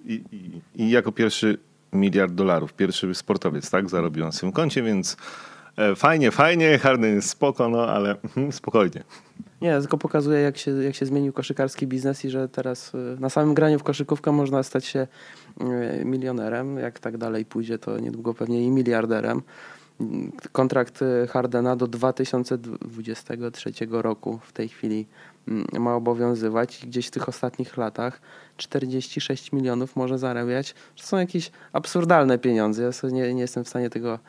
i, i, I, jako pierwszy miliard dolarów, pierwszy sportowiec, tak, zarobił na swym koncie, więc E, fajnie, fajnie, Harden jest spoko, no ale mhm, spokojnie. Nie, tylko pokazuje, jak się, jak się zmienił koszykarski biznes i że teraz e, na samym graniu w koszykówkę można stać się e, milionerem. Jak tak dalej pójdzie, to niedługo pewnie i miliarderem. Kontrakt Hardena do 2023 roku w tej chwili ma obowiązywać i gdzieś w tych ostatnich latach 46 milionów może zarabiać. To są jakieś absurdalne pieniądze. Ja sobie nie, nie jestem w stanie tego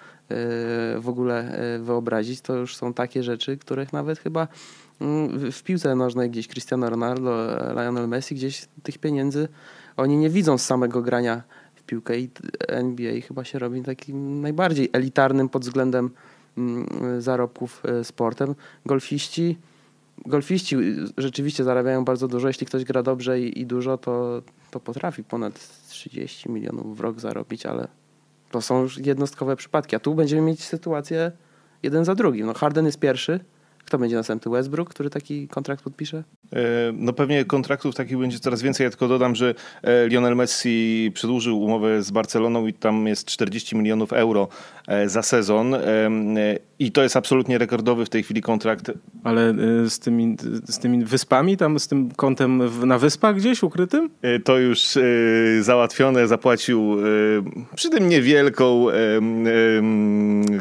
w ogóle e, wyobrazić. To już są takie rzeczy, których nawet chyba mm, w piłce nożnej gdzieś Cristiano Ronaldo, Lionel Messi, gdzieś tych pieniędzy oni nie widzą z samego grania w piłkę i NBA chyba się robi takim najbardziej elitarnym pod względem mm, zarobków e, sportem. Golfiści golfiści rzeczywiście zarabiają bardzo dużo. Jeśli ktoś gra dobrze i, i dużo, to, to potrafi ponad 30 milionów w rok zarobić, ale to są już jednostkowe przypadki. A tu będziemy mieć sytuację jeden za drugim. No Harden jest pierwszy. Kto będzie następny? Westbrook, który taki kontrakt podpisze? E, no pewnie kontraktów takich będzie coraz więcej. Ja tylko dodam, że e, Lionel Messi przedłużył umowę z Barceloną i tam jest 40 milionów euro e, za sezon. I to jest absolutnie rekordowy w tej chwili kontrakt. Ale z tymi, z tymi wyspami, tam z tym kątem na wyspach gdzieś ukrytym? To już załatwione, zapłacił przy tym niewielką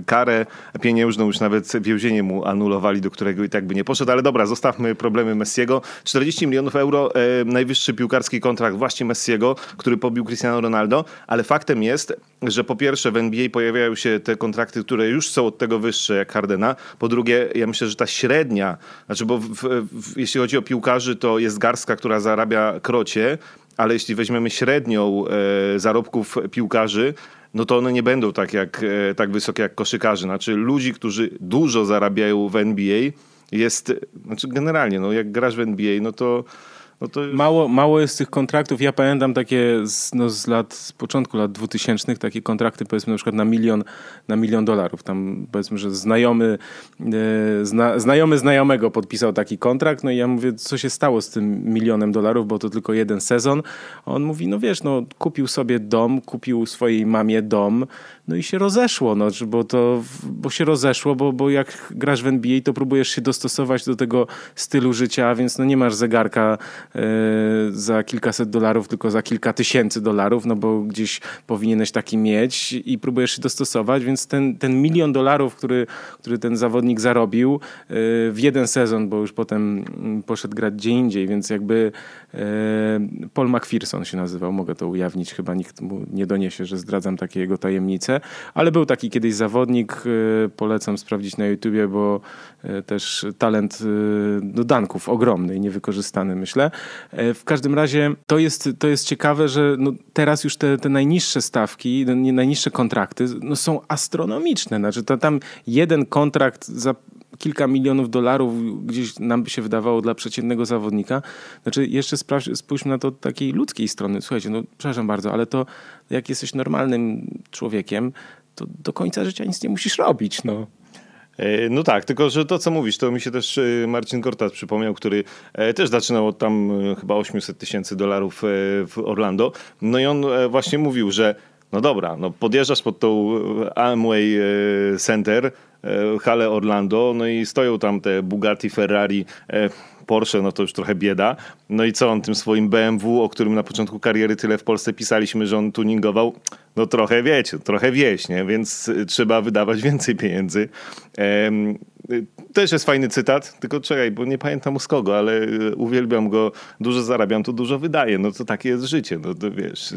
karę pieniężną, już nawet więzienie mu anulowali, do którego i tak by nie poszedł. Ale dobra, zostawmy problemy Messiego. 40 milionów euro, e, najwyższy piłkarski kontrakt właśnie Messiego, który pobił Cristiano Ronaldo, ale faktem jest, że po pierwsze w NBA pojawiają się te kontrakty, które już są od tego wyższe jak Hardena. Po drugie, ja myślę, że ta średnia, znaczy bo w, w, jeśli chodzi o piłkarzy, to jest garstka, która zarabia krocie, ale jeśli weźmiemy średnią e, zarobków piłkarzy, no to one nie będą tak, jak, e, tak wysokie jak koszykarzy. Znaczy ludzi, którzy dużo zarabiają w NBA, jest, znaczy generalnie, no jak grasz w NBA, no to no to... mało, mało jest tych kontraktów. Ja pamiętam takie z, no, z lat, z początku lat 2000 takie kontrakty powiedzmy na przykład na milion, na milion dolarów. Tam powiedzmy, że znajomy, e, zna, znajomy znajomego podpisał taki kontrakt, no i ja mówię, co się stało z tym milionem dolarów, bo to tylko jeden sezon. On mówi, no wiesz, no kupił sobie dom, kupił swojej mamie dom, no i się rozeszło, no, bo, to, bo się rozeszło, bo, bo jak grasz w NBA, to próbujesz się dostosować do tego stylu życia, więc no nie masz zegarka za kilkaset dolarów, tylko za kilka tysięcy dolarów, no bo gdzieś powinieneś taki mieć i próbujesz się dostosować, więc ten, ten milion dolarów, który, który ten zawodnik zarobił e, w jeden sezon, bo już potem mm, poszedł grać gdzie indziej, więc jakby e, Paul McPherson się nazywał, mogę to ujawnić, chyba nikt mu nie doniesie, że zdradzam takie jego tajemnice, ale był taki kiedyś zawodnik, y, polecam sprawdzić na YouTubie, bo y, też talent y, do danków ogromny i niewykorzystany, myślę. W każdym razie to jest, to jest ciekawe, że no teraz już te, te najniższe stawki, najniższe kontrakty no są astronomiczne. Znaczy to tam jeden kontrakt za kilka milionów dolarów gdzieś nam by się wydawało dla przeciętnego zawodnika. Znaczy jeszcze spójrzmy na to takiej ludzkiej strony. Słuchajcie, no przepraszam bardzo, ale to jak jesteś normalnym człowiekiem, to do końca życia nic nie musisz robić, no. E, no tak, tylko że to co mówisz, to mi się też e, Marcin Kortas przypomniał, który e, też zaczynał od tam chyba 800 tysięcy dolarów w Orlando. No i on właśnie mówił, że no dobra, no podjeżdżasz pod tą Amway Center, halę Orlando, no i stoją tam te Bugatti, Ferrari, Porsche, no to już trochę bieda. No i co on tym swoim BMW, o którym na początku kariery tyle w Polsce pisaliśmy, że on tuningował, no trochę wiecie, trochę wieś, nie? więc y, trzeba wydawać więcej pieniędzy. Ehm, też jest fajny cytat, tylko czekaj, bo nie pamiętam z kogo, ale y, uwielbiam go. Dużo zarabiam, to dużo wydaję. No to takie jest życie. No to wiesz,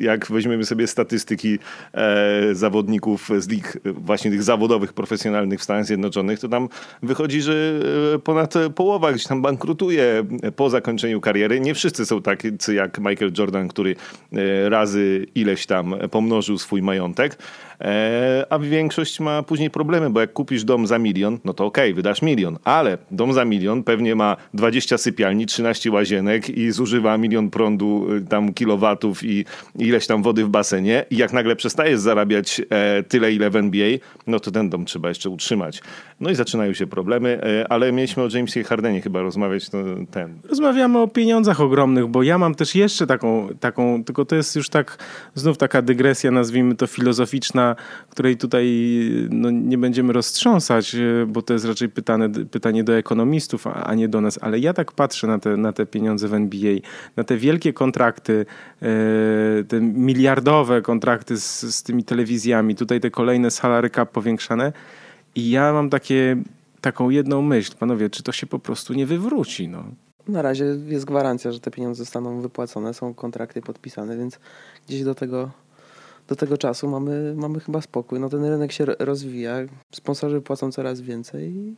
jak weźmiemy sobie statystyki e, zawodników z lig właśnie tych zawodowych, profesjonalnych w Stanach Zjednoczonych, to tam wychodzi, że e, ponad połowa gdzieś tam bankrutuje po zakończeniu kariery. Nie wszyscy są tacy jak Michael Jordan, który e, razy ileś tam pomnożył swój majątek. E, a większość ma później problemy, bo jak kupisz dom za milion, no to okej, okay, wydasz milion, ale dom za milion pewnie ma 20 sypialni, 13 łazienek i zużywa milion prądu, y, tam kilowatów i ileś tam wody w basenie i jak nagle przestajesz zarabiać e, tyle, ile w NBA, no to ten dom trzeba jeszcze utrzymać. No i zaczynają się problemy, e, ale mieliśmy o Jamesie Hardenie chyba rozmawiać, to ten. Rozmawiamy o pieniądzach ogromnych, bo ja mam też jeszcze taką, taką tylko to jest już tak, znów taka dygresja, nazwijmy to filozoficzna, której tutaj no, nie będziemy roztrząsać, e, bo to jest raczej pytane, pytanie do ekonomistów, a, nie do nas. Ale ja tak patrzę na te, na te pieniądze w NBA, na te wielkie kontrakty, e, te miliardowe kontrakty z, z tymi telewizjami, tutaj te kolejne salary cap powiększane i ja mam takie, taką jedną myśl, panowie, czy to się po prostu nie wywróci, no. Na razie jest gwarancja, że te pieniądze zostaną wypłacone, są kontrakty podpisane, więc gdzieś do tego do tego czasu mamy, mamy chyba spokój. No ten rynek się rozwija, sponsorzy płacą coraz więcej.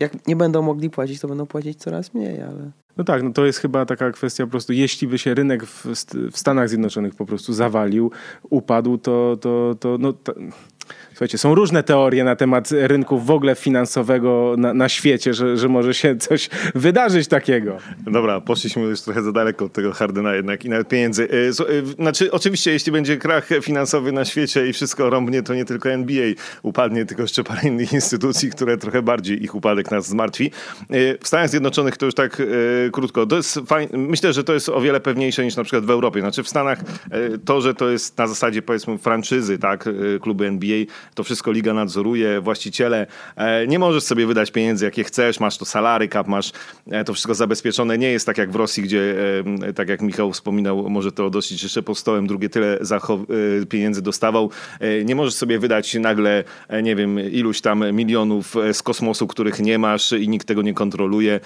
Jak nie będą mogli płacić, to będą płacić coraz mniej, ale... No tak, no to jest chyba taka kwestia po prostu, jeśli by się rynek w, w Stanach Zjednoczonych po prostu zawalił, upadł, to, to, to no... To Słuchajcie, są różne teorie na temat rynku w ogóle finansowego na, na świecie, że, że może się coś wydarzyć takiego. Dobra, poszliśmy już trochę za daleko od tego Hardena jednak i nawet pieniędzy. E, e, znaczy, oczywiście, jeśli będzie krach finansowy na świecie i wszystko rąbnie, to nie tylko NBA upadnie, tylko jeszcze parę innych instytucji, które trochę bardziej ich upadek nas zmartwi. E, w Stanach Zjednoczonych to już tak krótko. To jest. Myślę, że to jest o wiele pewniejsze niż na przykład w Europie. Znaczy w Stanach to, że to jest na zasadzie powiedzmy franczyzy, tak, kluby NBA, to wszystko liga nadzoruje, właściciele. E, nie możesz sobie wydać pieniędzy, jakie chcesz, masz to salary cap, masz e, to wszystko zabezpieczone. Nie jest tak jak w Rosji, gdzie, e, tak jak Michał wspominał, może to dosyć jeszcze pod stołem, drugie tyle pieniędzy dostawał. Nie możesz sobie wydać nagle, nie wiem, iluś tam milionów z kosmosu, których nie masz i nikt tego nie kontroluje,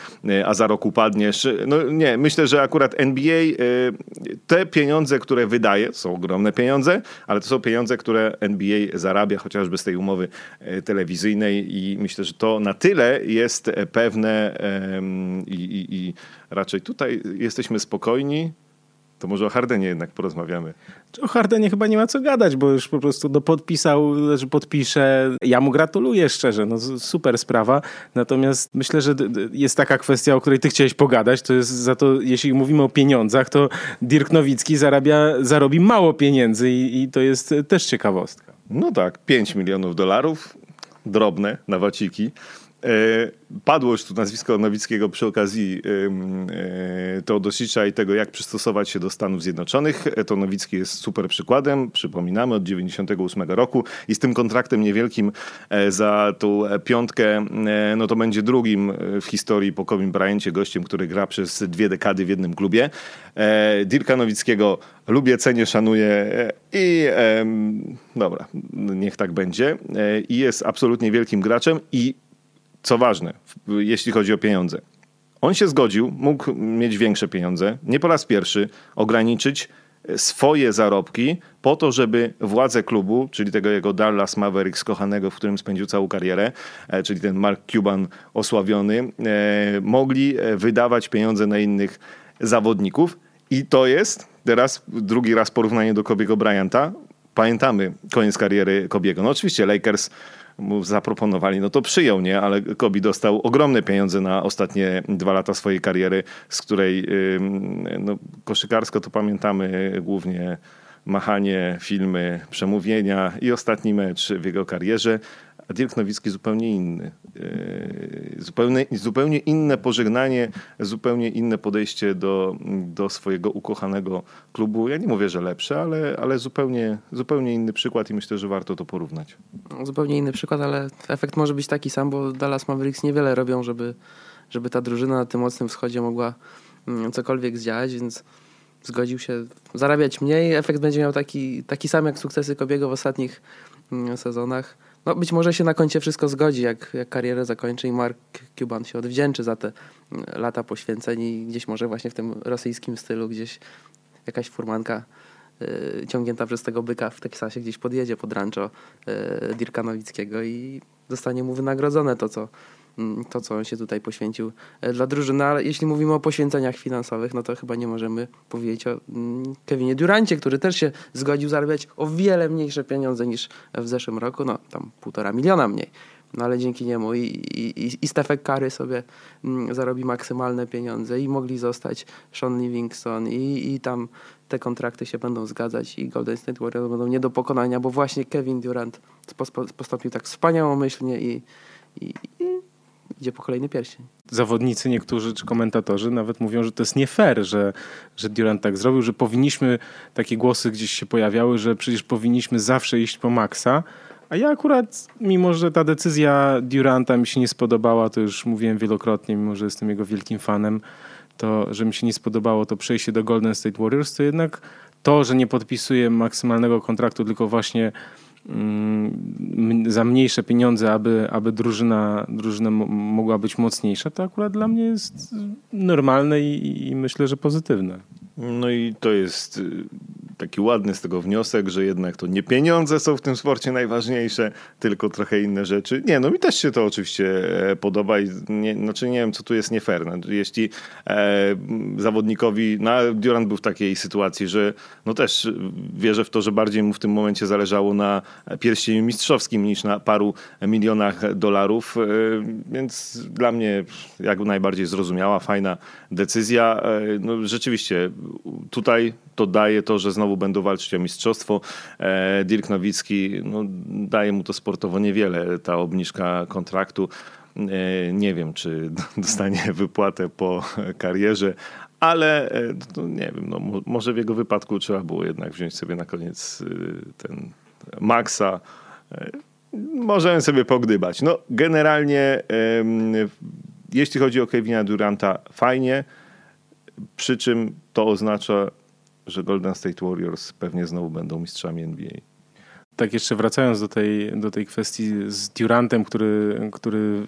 a za rok upadniesz. No nie, myślę, że akurat NBA te pieniądze, które wydaje, są ogromne pieniądze, ale to są pieniądze, które NBA zarabia, chociażby z tej umowy e, telewizyjnej i myślę, że to na tyle jest e, pewne i, i, i raczej tutaj jesteśmy spokojni, To może o Hardenie jednak porozmawiamy. O Hardenie chyba nie ma co gadać, bo już po prostu do podpisał, że podpisze. Ja mu gratuluję szczerze, no super sprawa. Natomiast myślę, że jest taka kwestia, o której ty chciałeś pogadać, to jest za to, jeśli mówimy o pieniądzach, to Dirk Nowicki zarabia, zarobi mało pieniędzy i, i to jest też ciekawostka. No tak, 5 milionów dolarów, drobne na waciki. E, padło już tu nazwisko Nowickiego przy okazji e, Teodosicza i tego, jak przystosować się do Stanów Zjednoczonych. E, to Nowicki jest super przykładem, przypominamy, od 98 roku i z tym kontraktem niewielkim za tą piątkę, no to będzie drugim w historii po Kobe Bryancie gościem, który gra przez dwie dekady w jednym klubie. Dirka Nowickiego lubię, cenię, szanuję i dobra, niech tak będzie. I jest absolutnie wielkim graczem i co ważne, jeśli chodzi o pieniądze. On się zgodził, mógł mieć większe pieniądze, nie po raz pierwszy, ograniczyć e, swoje zarobki po to, żeby władze klubu, czyli tego jego Dallas Mavericks kochanego, w którym spędził całą karierę, e, czyli ten Mark Cuban osławiony, e, mogli wydawać pieniądze na innych zawodników. I to jest teraz drugi raz porównanie do Kobiego Bryanta. Pamiętamy koniec kariery Kobiego. No oczywiście Lakers mu zaproponowali, no to przyjął, nie? Ale Kobi dostał ogromne pieniądze na ostatnie dwa lata swojej kariery, z której no, koszykarsko to pamiętamy głównie machanie, filmy, przemówienia i ostatni mecz w jego karierze a Dirk Nowicki zupełnie inny. E, zupełnie, zupełnie inne pożegnanie, zupełnie inne podejście do, do swojego ukochanego klubu. Ja nie mówię, że lepsze, ale, ale zupełnie, zupełnie inny przykład i myślę, że warto to porównać. Zupełnie inny przykład, ale efekt może być taki sam, bo Dallas Mavericks niewiele robią, żeby, żeby ta drużyna na tym mocnym wschodzie mogła mm, cokolwiek zdziałać, więc zgodził się zarabiać mniej. Efekt będzie miał taki, taki sam jak sukcesy Kobiego w ostatnich mm, sezonach no być może się na końcu wszystko zgodzi, jak, jak karierę zakończy i Mark Cuban się odwdzięczy za te mm, lata poświęceń i gdzieś może właśnie w tym rosyjskim stylu gdzieś jakaś furmanka y, ciągnięta przez tego byka w Teksasie gdzieś podjedzie pod rancho y, Dirka Nowickiego i zostanie mu wynagrodzone to, co to, co on się tutaj poświęcił e, dla drużyny. Ale jeśli mówimy o poświęceniach finansowych, no to chyba nie możemy powiedzieć o mm, Kevinie Durancie, który też się zgodził zarabiać o wiele mniejsze pieniądze niż w zeszłym roku, no tam półtora miliona mniej. No ale dzięki niemu i, i, i Stefek Curry sobie mm, zarobi maksymalne pieniądze i mogli zostać Sean Livingston i, i tam te kontrakty się będą zgadzać i Golden State Warriors będą nie do pokonania, bo właśnie Kevin Durant postąpił tak wspaniałomyślnie i, i, i idzie po kolejny pierścień. Zawodnicy niektórzy czy komentatorzy nawet mówią, że to jest nie fair, że, że Durant tak zrobił, że powinniśmy, takie głosy gdzieś się pojawiały, że przecież powinniśmy zawsze iść po maksa. A ja akurat, mimo że ta decyzja Duranta mi się nie spodobała, to już mówiłem wielokrotnie, mimo że jestem jego wielkim fanem, to, że mi się nie spodobało to przejście do Golden State Warriors, to jednak to, że nie podpisuje maksymalnego kontraktu, tylko właśnie za mniejsze pieniądze, aby, aby drużyna, drużyna mogła być mocniejsza, to akurat dla mnie jest normalne i, i myślę, że pozytywne. No i to jest y, taki ładny z tego wniosek, że jednak to nie pieniądze są w tym sporcie najważniejsze, tylko trochę inne rzeczy. Nie, no mi też się to oczywiście e, podoba i nie, znaczy nie wiem, co tu jest nie fair. No, jeśli e, zawodnikowi, no Durant był w takiej sytuacji, że no też wierzę w to, że bardziej mu w tym momencie zależało na pierścieniu mistrzowskim niż na paru milionach dolarów, e, więc dla mnie jak najbardziej zrozumiała, fajna decyzja. E, no, rzeczywiście tutaj to daje to, że znowu będą walczyć o mistrzostwo. E, Dirk Nowicki, no, daje mu to sportowo niewiele, ta obniżka kontraktu. E, nie wiem, czy dostanie wypłatę po karierze, ale no, nie wiem, no, może w jego wypadku trzeba było jednak wziąć sobie na koniec ten Maxa. Możemy sobie pogdybać. No, generalnie, jeśli chodzi o Kevina Duranta, fajnie. Przy czym to oznacza, że Golden State Warriors pewnie znowu będą mistrzami NBA. Tak, jeszcze wracając do tej, do tej kwestii z Durantem, który, który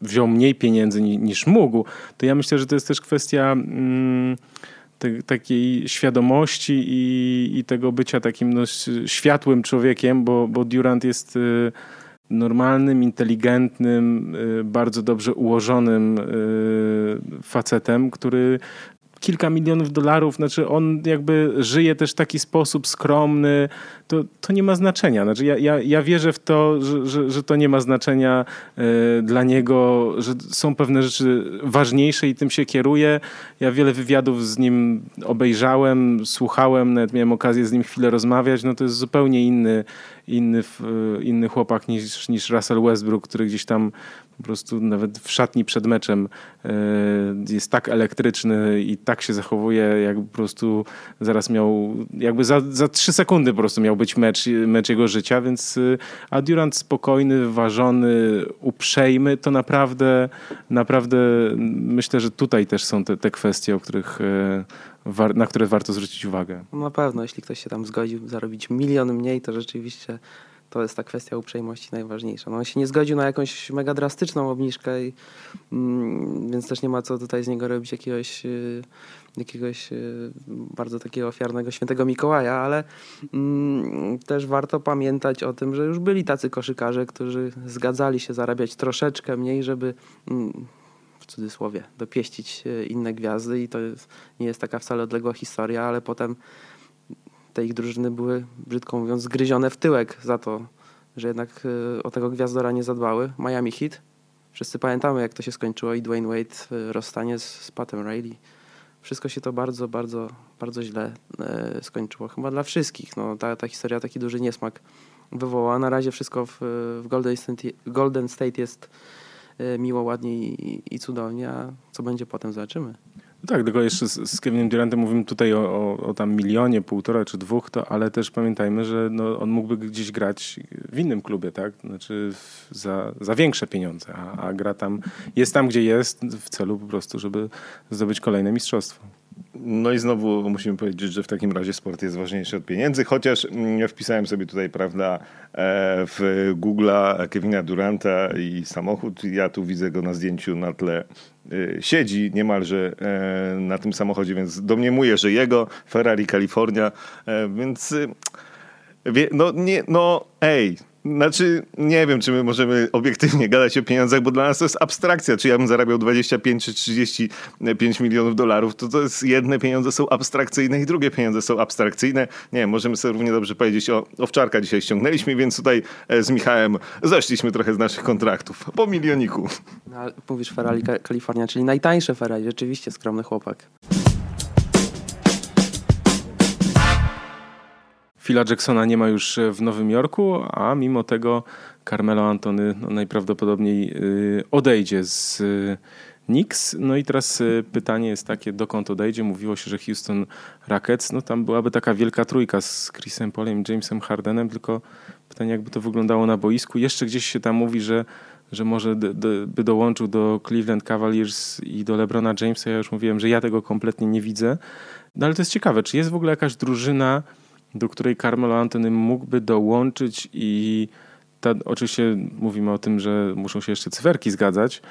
wziął mniej pieniędzy niż mógł, to ja myślę, że to jest też kwestia mm, te, takiej świadomości i, i tego bycia takim no, światłym człowiekiem, bo, bo Durant jest y, normalnym, inteligentnym, y, bardzo dobrze ułożonym y, facetem, który kilka milionów dolarów, znaczy on jakby żyje też w taki sposób skromny, to, to nie ma znaczenia. Znaczy ja, ja, ja wierzę w to, że, że, że to nie ma znaczenia y, dla niego, że są pewne rzeczy ważniejsze i tym się kieruje. Ja wiele wywiadów z nim obejrzałem, słuchałem, nawet miałem okazję z nim chwilę rozmawiać. No to jest zupełnie inny, inny, inny chłopak niż, niż Russell Westbrook, który gdzieś tam po prostu nawet w szatni przed meczem e, jest tak elektryczny i tak się zachowuje, jak po prostu zaraz miał, jakby za, za trzy sekundy po prostu miał być mecz, mecz jego życia, więc e, a Durant spokojny, ważony, uprzejmy, to naprawdę, naprawdę myślę, że tutaj też są te, te kwestie, o których e, na które warto zwrócić uwagę. No na pewno, jeśli ktoś się tam zgodził zarobić milion mniej, to rzeczywiście to jest ta kwestia uprzejmości najważniejsza. No, on się nie zgodził na jakąś mega drastyczną obniżkę, i, mm, więc też nie ma co tutaj z niego robić jakiegoś, y, jakiegoś y, bardzo takiego ofiarnego świętego Mikołaja, ale mm, też warto pamiętać o tym, że już byli tacy koszykarze, którzy zgadzali się zarabiać troszeczkę mniej, żeby mm, w cudzysłowie dopieścić y, inne gwiazdy i to jest, nie jest taka wcale odległa historia, ale potem te ich drużyny były, brzydko mówiąc, zgryzione w tyłek za to, że jednak y, o tego gwiazdora nie zadbały. Miami Heat. Wszyscy pamiętamy, jak to się skończyło i Dwayne Wade rozstanie z, z Patem Riley. Wszystko się to bardzo, bardzo, bardzo źle e, skończyło. Chyba dla wszystkich. No, ta, ta historia taki duży niesmak wywołała. Na razie wszystko w, w Golden, State, Golden State jest e, miło, ładnie i, i cudownie, a co będzie potem zobaczymy. Tak, tylko jeszcze z, z Kevinem Durantem mówimy tutaj o, o, o, tam milionie, półtora czy dwóch, to, ale też pamiętajmy, że no, on mógłby gdzieś grać w innym klubie, tak? Znaczy za, za większe pieniądze, a, a gra tam, jest tam, gdzie jest w celu po prostu, żeby zdobyć kolejne mistrzostwo. No i znowu musimy powiedzieć, że w takim razie sport jest ważniejszy od pieniędzy, chociaż mm, wpisałem sobie tutaj, prawda, e, w Google'a Kevina Duranta i samochód. Ja tu widzę go na zdjęciu na tle. E, siedzi niemalże e, na tym samochodzie, więc domniemuję, że jego Ferrari California, więc no nie, no ej, znaczy, nie wiem, czy my możemy obiektywnie gadać o pieniądzach, bo dla nas to jest abstrakcja. Czy ja bym zarabiał 25 czy 35 milionów dolarów, to to jest jedne pieniądze są abstrakcyjne i drugie pieniądze są abstrakcyjne. Nie możemy sobie równie dobrze powiedzieć o owczarka dzisiaj ściągnęliśmy, więc tutaj e, z Michałem zeszliśmy trochę z naszych kontraktów. Po milioniku. No, mówisz Ferrari Kalifornia, czyli najtańsze Ferrari. Rzeczywiście skromny chłopak. Phila Jacksona nie ma już w Nowym Jorku, a mimo tego Carmelo Antony no, najprawdopodobniej y, odejdzie z y, Knicks. No i teraz pytanie jest takie, dokąd odejdzie? Mówiło się, że Houston Rockets, no tam byłaby taka wielka trójka z Chrisem Polem i Jamesem Hardenem, tylko pytanie jakby to wyglądało na boisku. Jeszcze gdzieś się tam mówi, że że może by dołączył do Cleveland Cavaliers i do LeBrona Jamesa. Ja już mówiłem, że ja tego kompletnie nie widzę. No ale to jest ciekawe, czy jest w ogóle jakaś drużyna, do której Carmelo Anthony mógłby dołączyć i ta, oczywiście mówimy o tym, że muszą się jeszcze cyferki zgadzać,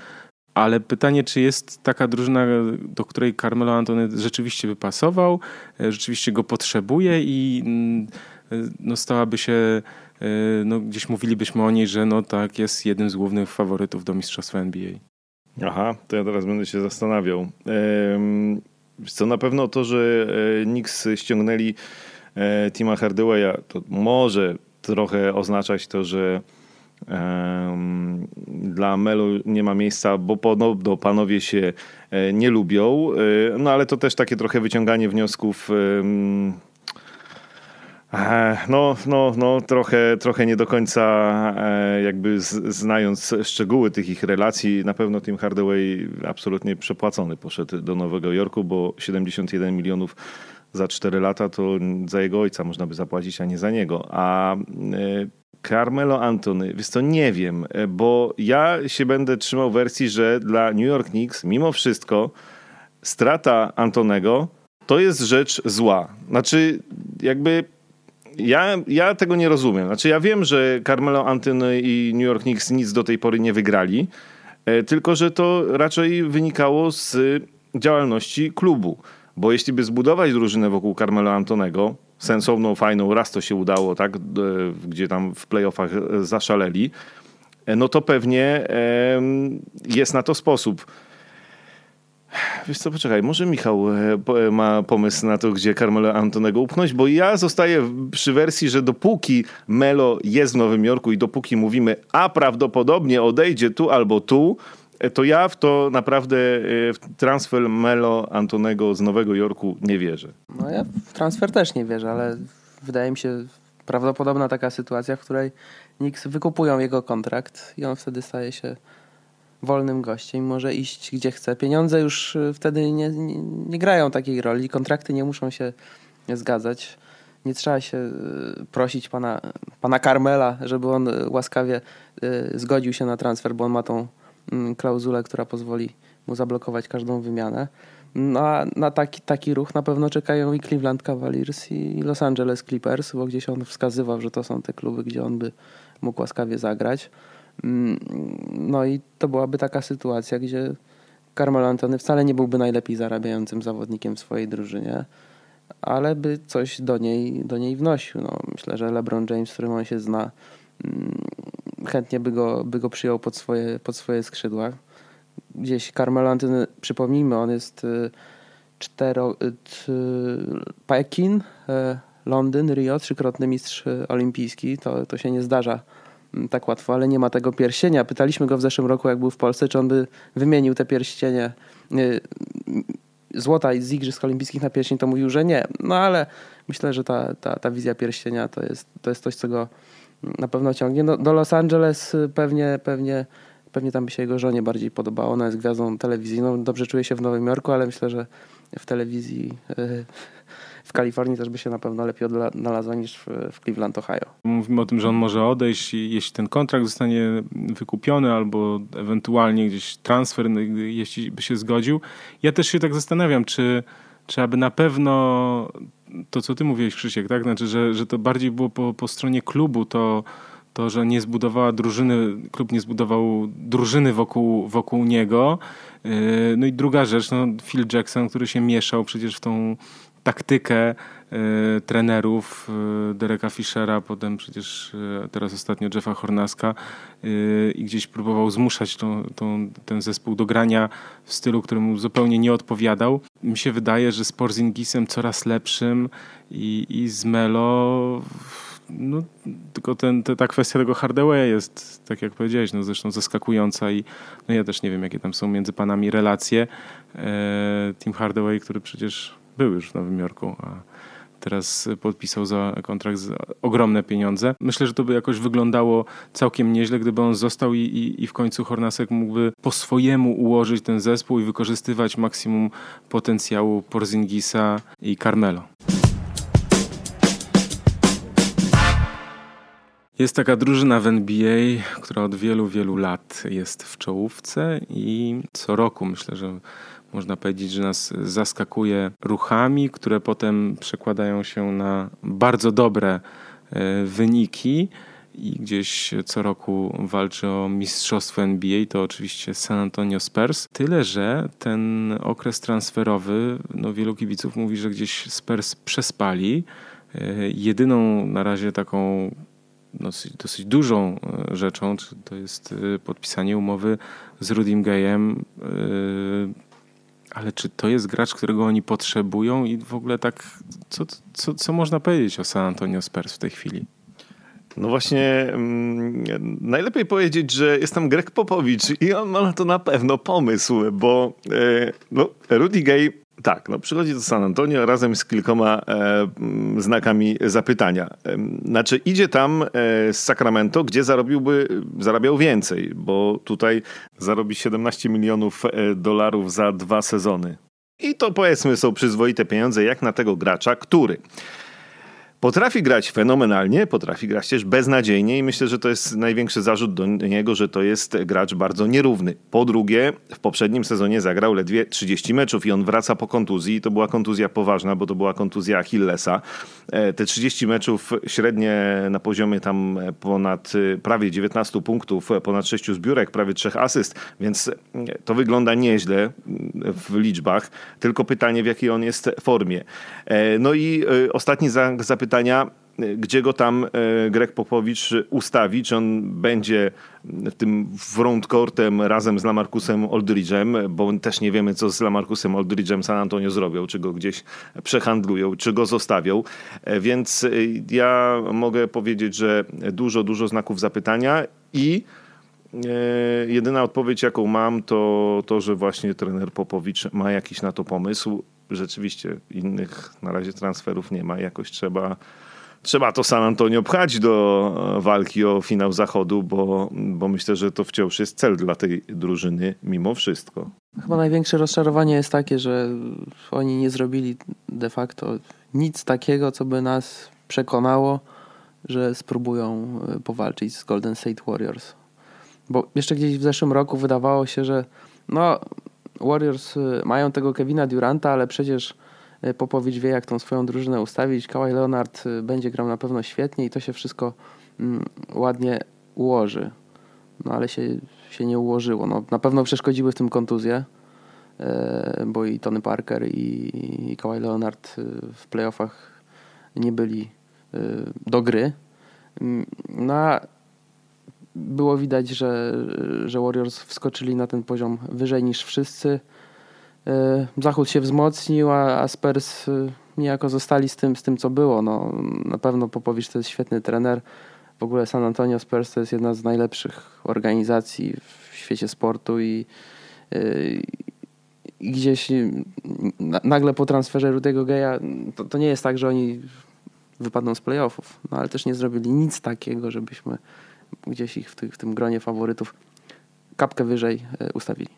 ale pytanie, czy jest taka drużyna, do której Carmelo Antony rzeczywiście by pasował, e, rzeczywiście go potrzebuje i mm, e, no, stałaby się, e, no, gdzieś mówilibyśmy o niej, że no tak, jest jednym z głównych faworytów do Mistrzostwa NBA. Aha, to ja teraz będę się zastanawiał. Co na pewno to, że Knicks ściągnęli Tima Hardawaya, to może trochę oznaczać to, że dla Melu nie ma miejsca, bo podobno panowie się e, nie lubią. E, no ale to też takie trochę wyciąganie wniosków. No, no, no trochę, trochę nie do końca jakby znając szczegóły tych ich relacji, na pewno Tim Hardaway absolutnie przepłacony poszedł do Nowego Jorku, bo 71 milionów za 4 lata, to za jego ojca można by zapłacić, a nie za niego. A e, Carmelo Antony, więc to nie wiem, e, bo ja się będę trzymał wersji, że dla New York Knicks mimo wszystko strata Antonego to jest rzecz zła. Znaczy, jakby ja, ja tego nie rozumiem. Znaczy, ja wiem, że Carmelo Antony i New York Knicks nic do tej pory nie wygrali, e, tylko że to raczej wynikało z działalności klubu. Bo jeśli by zbudować drużynę wokół Carmelo Antonego, sensowną, fajną, raz to się udało, tak, gdzie tam w playoffach e, zaszaleli, e, no to pewnie jest na to sposób. Wiesz co, poczekaj, może Michał e, ma pomysł na to, gdzie Carmelo Antonego upchnąć, bo ja zostaję przy wersji, że dopóki Melo jest w Nowym Jorku i dopóki mówimy, a prawdopodobnie odejdzie tu albo tu, e, to ja w to naprawdę e, w transfer Melo Antonego z Nowego Jorku nie wierzę. No ja w transfer też nie wierzę, ale wydaje mi się prawdopodobna taka sytuacja, w której Knicks wykupują jego kontrakt i on wtedy staje się wolnym gościem, może iść gdzie chce. Pieniądze już y, wtedy nie, nie, nie grają takiej roli, kontrakty nie muszą się zgadzać. Nie trzeba się prosić pana, pana Carmela, żeby on łaskawie zgodził się na transfer, bo on ma tą klauzulę, która pozwoli mu zablokować każdą wymianę. Na, na taki, taki ruch na pewno czekają i Cleveland Cavaliers i Los Angeles Clippers, bo gdzieś on wskazywał, że to są te kluby, gdzie on by mógł łaskawie zagrać. Mm, no i to byłaby taka sytuacja, gdzie Carmelo Antony wcale nie byłby najlepiej zarabiającym zawodnikiem w swojej drużynie, ale by coś do niej, do niej wnosił. No, myślę, że LeBron James, z którym on się zna, mm, chętnie by go, by go przyjął pod swoje, pod swoje skrzydła. Gdzieś Carmelo Antony, przypomnijmy, on jest y, cztero... Y, Pekin, y, Londyn, Rio, trzykrotny mistrz olimpijski. To, to się nie zdarza tak łatwo, ale nie ma tego pierścienia. Pytaliśmy go w zeszłym roku, jak był w Polsce, czy on by wymienił te pierścienie złota z Igrzysk Olimpijskich na pierścień, to mówił, że nie. No ale myślę, że ta, ta, ta wizja pierścienia to jest, to jest coś, co go na pewno ciągnie. No, do Los Angeles pewnie, pewnie, pewnie tam by się jego żonie bardziej podobało. Ona jest gwiazdą telewizyjną. Dobrze czuje się w Nowym Jorku, ale myślę, że w telewizji y, w Kalifornii też by się na pewno lepiej odnalazła niż w, w Cleveland, Ohio. Mówimy o tym, że on może odejść, jeśli ten kontrakt zostanie wykupiony albo ewentualnie gdzieś transfer, no, jeśli by się zgodził. Ja też się tak zastanawiam, czy, czy aby na pewno to, co ty mówiłeś, Krzysiek, tak? Znaczy, że, że to bardziej było po, po stronie klubu, to to, że nie zbudowała drużyny, klub nie zbudował drużyny wokół, wokół niego. Yy, no i druga rzecz, no Phil Jackson, który się mieszał przecież w tą taktykę trenerów y, Dereka Fischera, potem przecież y, teraz ostatnio Jeffa Hornaska i gdzieś próbował zmuszać tą, tą, ten zespół do grania w stylu, któremu zupełnie nie odpowiadał. Mi się wydaje, że z Porzingisem coraz lepszym i, i z Melo no, tylko ten, ta kwestia tego Hardaway jest, tak jak powiedziałeś, no zresztą zaskakująca i no ja też nie wiem, jakie tam są między panami relacje. E, Tim Hardaway, który przecież był już w Nowym Jorku, a teraz podpisał za kontrakt za ogromne pieniądze. Myślę, że to by jakoś wyglądało całkiem nieźle, gdyby on został i, i, i w końcu Hornasek mógłby po swojemu ułożyć ten zespół i wykorzystywać maksimum potencjału Porzingisa i Carmelo. Jest taka drużyna w NBA, która od wielu, wielu lat jest w czołówce i co roku myślę, że można powiedzieć, że nas zaskakuje ruchami, które potem przekładają się na bardzo dobre e, wyniki i gdzieś co roku walczy o mistrzostwo NBA, to oczywiście San Antonio Spurs. Tyle, że ten okres transferowy, no wielu kibiców mówi, że gdzieś Spurs przespali. E, jedyną na razie taką dosyć, dosyć dużą e, rzeczą to jest podpisanie umowy z Rudim Gayem ale czy to jest gracz, którego oni potrzebują i w ogóle tak, co, co, co można powiedzieć o San Antonio Spurs w tej chwili? No właśnie, mm, najlepiej powiedzieć, że jestem Greg Popowicz i on ma na to na pewno pomysł, bo e, no, Rudy Gay tak, no przychodzi do San Antonio razem z kilkoma e, znakami zapytania. E, znaczy idzie tam e, z Sacramento, gdzie zarobiłby, zarabiał więcej, bo tutaj zarobi 17 milionów e, dolarów za dwa sezony. I to powiedzmy są przyzwoite pieniądze jak na tego gracza, który Potrafi grać fenomenalnie, potrafi grać też beznadziejnie i myślę, że to jest największy zarzut do niego, że to jest gracz bardzo nierówny. Po drugie, w poprzednim sezonie zagrał ledwie 30 meczów i on wraca po kontuzji. To była kontuzja poważna, bo to była kontuzja Achillesa. E, te 30 meczów średnie na poziomie tam ponad e, prawie 19 punktów, ponad 6 zbiórek, prawie 3 asyst, więc to wygląda nieźle w liczbach, tylko pytanie w jakiej on jest formie. E, no i ostatni zapytanie pytania, gdzie go tam Greg Popowicz ustawi, czy on będzie w tym frontcourtem razem z Lamarcusem Aldridge'em, bo też nie wiemy, co z Lamarcusem Aldridge'em San Antonio zrobią, czy go gdzieś przehandlują, czy go zostawią. Więc ja mogę powiedzieć, że dużo, dużo znaków zapytania i E, jedyna odpowiedź, jaką mam, to to, że właśnie trener Popowicz ma jakiś na to pomysł. Rzeczywiście innych na razie transferów nie ma. Jakoś trzeba, trzeba to San Antonio pchać do walki o finał zachodu, bo, bo myślę, że to wciąż jest cel dla tej drużyny mimo wszystko. Chyba największe rozczarowanie jest takie, że oni nie zrobili de facto nic takiego, co by nas przekonało, że spróbują powalczyć z Golden State Warriors. Bo jeszcze gdzieś w zeszłym roku wydawało się, że no, Warriors y, mają tego Kevina Duranta, ale przecież y, Popowicz wie, jak tą swoją drużynę ustawić. Kawhi Leonard y, będzie grał na pewno świetnie i to się wszystko mm, ładnie ułoży. No ale się, się nie ułożyło. No, na pewno przeszkodziły w tym kontuzje, bo i Tony Parker i, i Kawhi Leonard w playoffach nie byli do gry. Mm, no, było widać, że, że Warriors wskoczyli na ten poziom wyżej niż wszyscy. E, Zachód się wzmocnił, a, Spurs e, niejako zostali z tym, z tym co było. No, na pewno Popowicz to jest świetny trener. W ogóle San Antonio Spurs to jest jedna z najlepszych organizacji w świecie sportu i, e, i gdzieś nagle po transferze Rudego Geja to, to nie jest tak, że oni wypadną z playoffów, no ale też nie zrobili nic takiego, żebyśmy gdzieś ich w, ty, w tym gronie faworytów kapkę wyżej e, ustawili.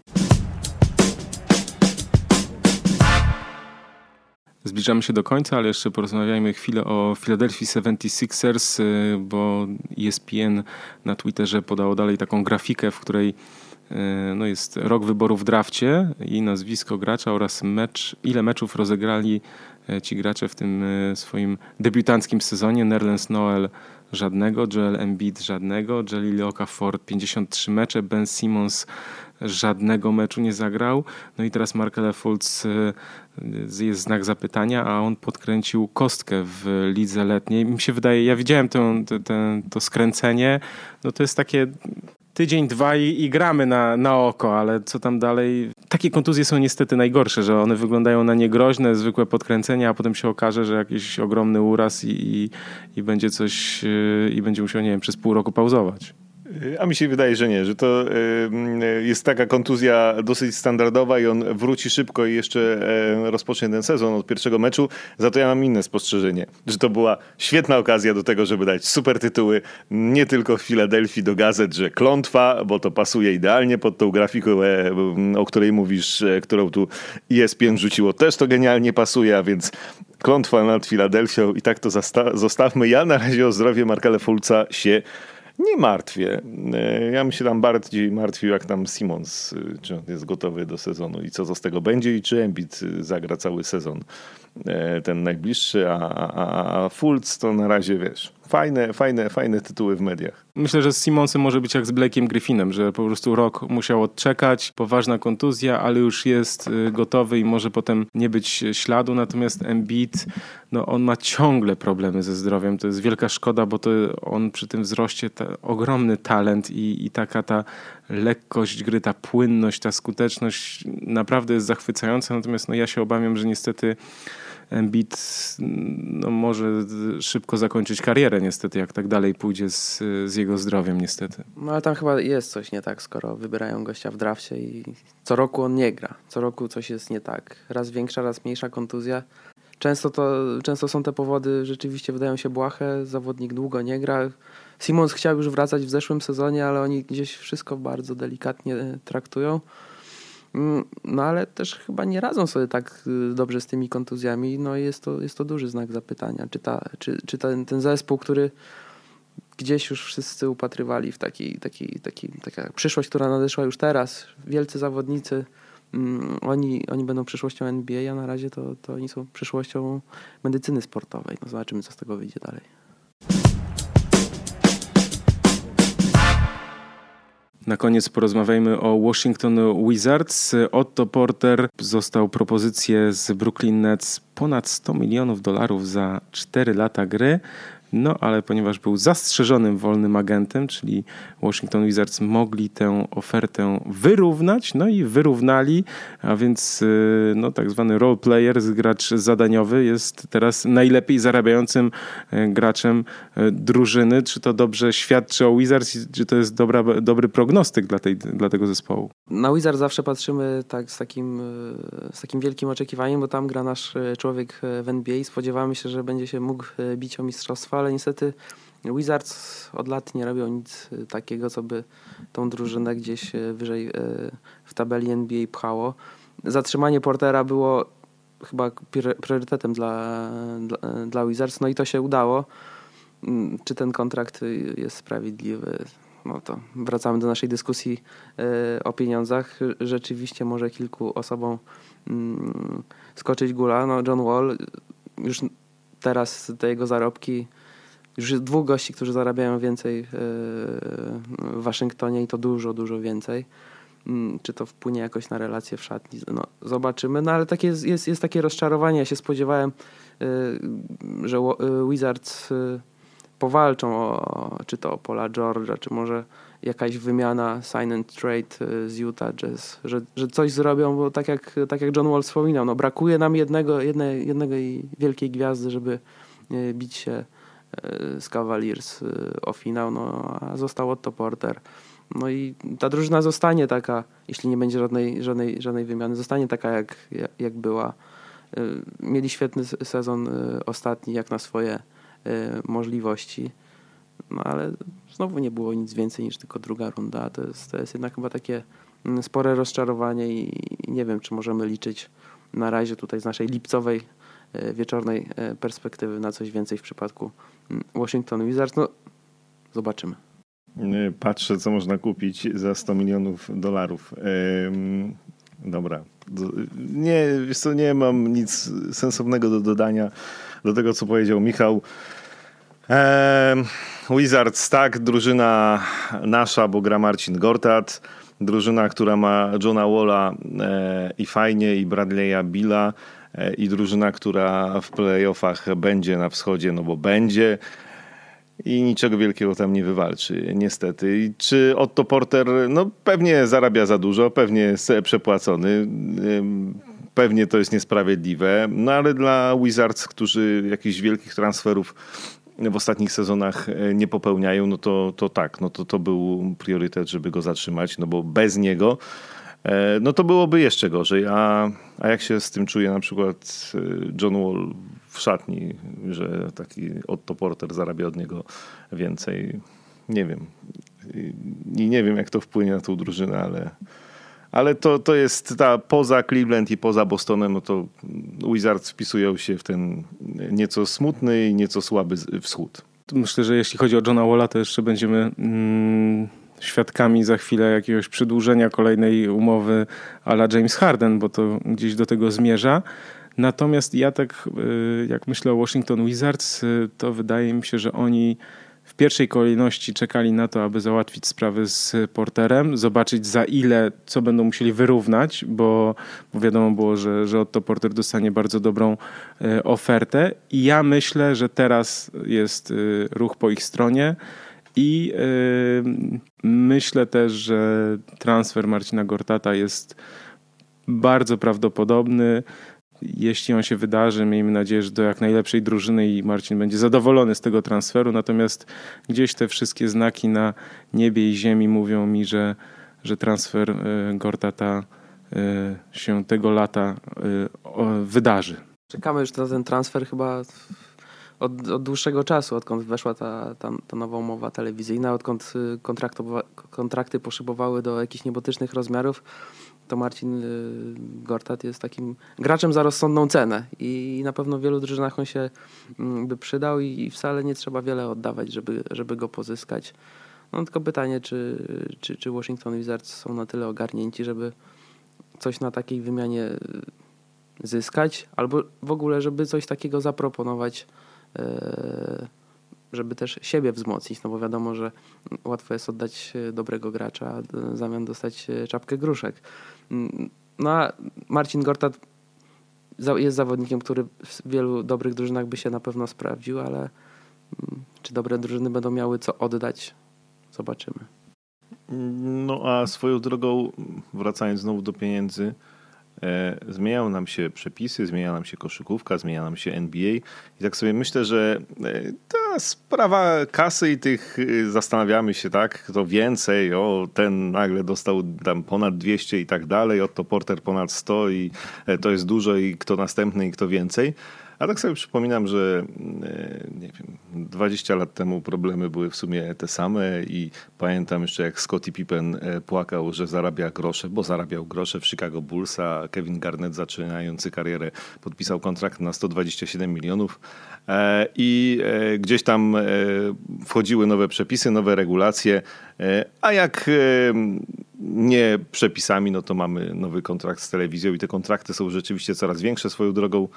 Zbliżamy się do końca, ale jeszcze porozmawiajmy chwilę o Philadelphia 76ers, e, bo ESPN na Twitterze podało dalej taką grafikę, w której e, no jest rok wyboru w drafcie i nazwisko gracza oraz mecz, ile meczów rozegrali ci gracze w tym swoim debiutanckim sezonie. Nerlens Noel żadnego, Joel Embiid żadnego, Jelly Okafor 53 mecze, Ben Simmons żadnego meczu nie zagrał. No i teraz Markel Fultz y, jest znak zapytania, a on podkręcił kostkę w lidze letniej. Mi się wydaje, ja widziałem to, to, to skręcenie, no to jest takie tydzień, dwa i, i, gramy na, na oko, ale co tam dalej? Takie kontuzje są niestety najgorsze, że one wyglądają na niegroźne, zwykłe podkręcenia, a potem się okaże, że jakiś ogromny uraz i, i, i będzie coś, yy, i będzie musiał, nie wiem, przez pół roku pauzować. A mi się wydaje, że nie, że to jest taka kontuzja dosyć standardowa i on wróci szybko i jeszcze rozpocznie ten sezon od pierwszego meczu. Za to ja mam inne spostrzeżenie, że to była świetna okazja do tego, żeby dać super tytuły nie tylko w Filadelfii do gazet, że klątwa, bo to pasuje idealnie pod tą grafiką, e, o której mówisz, e, którą tu ESPN rzuciło, też to genialnie pasuje, a więc klątwa nad Filadelfią i tak to zostawmy. Ja na razie o zdrowie Markele Fulca się nie martwię. E, ja bym się tam bardziej martwił, jak tam Simons, e, czy on jest gotowy do sezonu i co z tego będzie i czy Embiid e, zagra cały sezon ten najbliższy, a, a, a Fultz to na razie, wiesz, fajne, fajne, fajne tytuły w mediach. Myślę, że z Simonsem może być jak z Blake'iem Griffinem, że po prostu rok musiał odczekać, poważna kontuzja, ale już jest y, gotowy i może potem nie być śladu, natomiast Embiid, no on ma ciągle problemy ze zdrowiem, to jest wielka szkoda, bo to on przy tym wzroście ta, ogromny talent i, i taka ta lekkość gry, ta płynność, ta skuteczność naprawdę jest zachwycająca, natomiast no ja się obawiam, że niestety Embiid no, może szybko zakończyć karierę niestety, jak tak dalej pójdzie z, z jego zdrowiem niestety. No ale tam chyba jest coś nie tak, skoro wybierają gościa w drafcie i co roku on nie gra. Co roku coś jest nie tak. Raz większa, raz mniejsza kontuzja. Często, to, często są te powody, rzeczywiście wydają się błahe, zawodnik długo nie gra. Simons chciał już wracać w zeszłym sezonie, ale oni gdzieś wszystko bardzo delikatnie traktują. Mm, no ale też chyba nie radzą sobie tak y, dobrze z tymi kontuzjami. No jest to, jest to duży znak zapytania. Czy, ta, czy, czy ten, ten zespół, który gdzieś już wszyscy upatrywali w taki, taki, taki, taka przyszłość, która nadeszła już teraz. Wielcy zawodnicy, um, oni, oni będą przyszłością NBA, a na razie to, to oni są przyszłością medycyny sportowej. No zobaczymy, co z tego wyjdzie dalej. Na koniec porozmawiajmy o Washington Wizards. Otto Porter został propozycję z Brooklyn Nets ponad 100 milionów dolarów za 4 lata gry. No ale ponieważ był zastrzeżonym wolnym agentem, czyli Washington Wizards mogli tę ofertę wyrównać, no i wyrównali, a więc y, no, tak zwany role player, gracz zadaniowy jest teraz najlepiej zarabiającym y, graczem y, drużyny. Czy to dobrze świadczy o Wizards, czy to jest dobra, dobry prognostyk dla, tej, dla tego zespołu? Na Wizards zawsze patrzymy tak z takim, z takim wielkim oczekiwaniem, bo tam gra nasz człowiek w NBA. Spodziewamy się, że będzie się mógł bić o mistrzostwa, ale niestety Wizards od lat nie robią nic y, takiego, co by tą drużynę gdzieś y, wyżej y, w tabeli NBA pchało. Zatrzymanie Portera było chyba priorytetem dla, dla, dla Wizards, no i to się udało. Mm, czy ten kontrakt jest sprawiedliwy? No to wracamy do naszej dyskusji o pieniądzach. Rzeczywiście może kilku osobom mm, skoczyć gula. No John Wall już teraz te jego zarobki już jest dwóch gości, którzy zarabiają więcej e, w Waszyngtonie i to dużo, dużo więcej. Mm, czy to wpłynie jakoś na relacje w szatni? No, zobaczymy. No ale takie jest, jest, jest takie rozczarowanie. Ja się spodziewałem, e, że e, Wizards powalczą o, czy to o Paula George'a, czy może jakaś wymiana sign and trade z Utah Jazz, że, że coś zrobią, bo tak jak, tak jak John Wall wspominał, no brakuje nam jednego, jednej, jednej wielkiej gwiazdy, żeby bić się z Cavaliers e, o finał, no a został Otto Porter. No i ta drużyna zostanie taka, jeśli nie będzie żadnej, żadnej, żadnej wymiany, zostanie taka jak, jak była. E, mieli świetny sezon ostatni, jak na swoje możliwości. No ale znowu nie było nic więcej niż tylko druga runda. To jest, to jest jednak chyba takie mm, spore rozczarowanie i nie wiem, czy możemy liczyć na razie tutaj z naszej lipcowej wieczornej perspektywy na coś więcej w przypadku Washington Wizards, no zobaczymy. Patrzę, co można kupić za 100 milionów dolarów. Dobra. Nie, wiesz co, nie mam nic sensownego do dodania do tego, co powiedział Michał. Wizards, tak, drużyna nasza, bo gra Marcin Gortat. Drużyna, która ma Johna Walla e, i fajnie, i Bradley'a Billa E, i drużyna, która w playoffach będzie na wschodzie, no bo będzie i niczego wielkiego tam nie wywalczy, niestety. I czy Otto Porter, no pewnie zarabia za dużo, pewnie jest przepłacony, pewnie to jest niesprawiedliwe, no ale dla Wizards, którzy jakichś wielkich transferów w ostatnich sezonach e, nie popełniają, no to, to tak, no to, to był priorytet, żeby go zatrzymać, no bo bez niego E, no to byłoby jeszcze gorzej. A, a jak się z tym czuje na przykład e, John Wall w szatni, że taki Otto Porter zarabia od niego więcej? Nie wiem. I nie wiem, jak to wpłynie na tą drużynę, ale, ale to, to jest ta poza Cleveland i poza Bostonem, no to Wizards wpisują się w ten nieco smutny i nieco słaby wschód. Myślę, że jeśli chodzi o Johna Walla, to jeszcze będziemy mm, świadkami za chwilę jakiegoś przedłużenia kolejnej umowy ala James Harden, bo to gdzieś do tego zmierza. Natomiast ja tak, y, jak myślę o Washington Wizards, y, to wydaje mi się, że oni w pierwszej kolejności czekali na to, aby załatwić sprawy z Porterem, zobaczyć za ile, co będą musieli wyrównać, bo, bo wiadomo było, że, że Otto Porter dostanie bardzo dobrą y, ofertę. I ja myślę, że teraz jest ruch po ich stronie. I myślę też, że transfer Marcina Gortata jest bardzo prawdopodobny. Jeśli on się wydarzy, miejmy nadzieję, że do jak najlepszej drużyny i Marcin będzie zadowolony z tego transferu. Natomiast gdzieś te wszystkie znaki na niebie i ziemi mówią mi, że, że transfer yy, Gortata yy, się tego lata yy, wydarzy. Czekamy już na ten transfer chyba od, od dłuższego czasu, odkąd weszła ta, ta, ta nowa umowa telewizyjna, odkąd y, kontrakty poszybowały do jakichś niebotycznych rozmiarów, to Marcin y, Gortat jest takim graczem za rozsądną cenę i na pewno w wielu drużynach on się mm, by przydał i wcale nie trzeba wiele oddawać, żeby, żeby go pozyskać. No tylko pytanie, czy, czy, czy Washington Wizards są na tyle ogarnięci, żeby coś na takiej wymianie y, zyskać, albo w ogóle, żeby coś takiego zaproponować żeby też siebie wzmocnić, no bo wiadomo, że łatwo jest oddać dobrego gracza, a w zamian dostać czapkę gruszek. Mm, no a Marcin Gortat jest zawodnikiem, który w wielu dobrych drużynach by się na pewno sprawdził, ale czy dobre drużyny będą miały co oddać, zobaczymy. No a swoją drogą, wracając znowu do pieniędzy, e, zmieniają nam się przepisy, zmienia nam się koszykówka, zmienia nam się NBA i tak sobie myślę, że e, ta sprawa kasy i tych e, zastanawiamy się, tak, kto więcej, o ten nagle dostał tam ponad 200 i tak dalej, oto Porter ponad 100 i e, to jest dużo i kto następny i kto więcej. A tak sobie przypominam, że e, nie wiem, 20 lat temu problemy były w sumie te same i pamiętam jeszcze jak Scottie Pippen e, płakał, że zarabia grosze, bo zarabiał grosze w Chicago Bulls, a Kevin Garnett zaczynający karierę podpisał kontrakt na 127 milionów. E, i gdzieś tam wchodziły nowe przepisy, nowe regulacje, a jak nie przepisami, no to mamy nowy kontrakt z telewizją i te kontrakty są rzeczywiście coraz większe swoją drogą.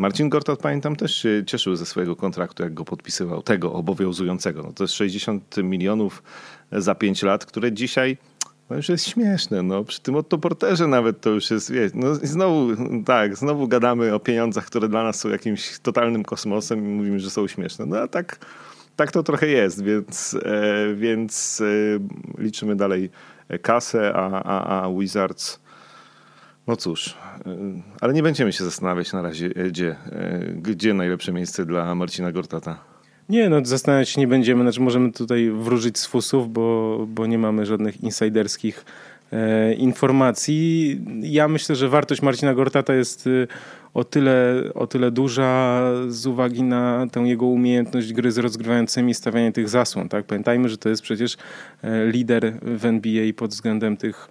Marcin Gortat, pamiętam, też się cieszył ze swojego kontraktu, jak go podpisywał, tego obowiązującego. No to jest 60 milionów za 5 lat, które dzisiaj no już jest śmieszne. No. Przy tym Porterze nawet to już jest, no znowu, tak, znowu gadamy o pieniądzach, które dla nas są jakimś totalnym kosmosem i mówimy, że są śmieszne. No a tak, tak to trochę jest, więc, e, więc e, liczymy dalej kasę, a, a, a Wizards no cóż, y, ale nie będziemy się zastanawiać na razie, e, gdzie, e, gdzie najlepsze miejsce dla Marcina Gortata. Nie, no zastanawiać się nie będziemy, znaczy możemy tutaj wróżyć z fusów, bo, bo nie mamy żadnych insiderskich e, informacji. Ja myślę, że wartość Marcina Gortata jest y, o tyle, o tyle duża z uwagi na tę jego umiejętność gry z rozgrywającymi, stawianie tych zasłon. Tak? Pamiętajmy, że to jest przecież e, lider w NBA pod względem tych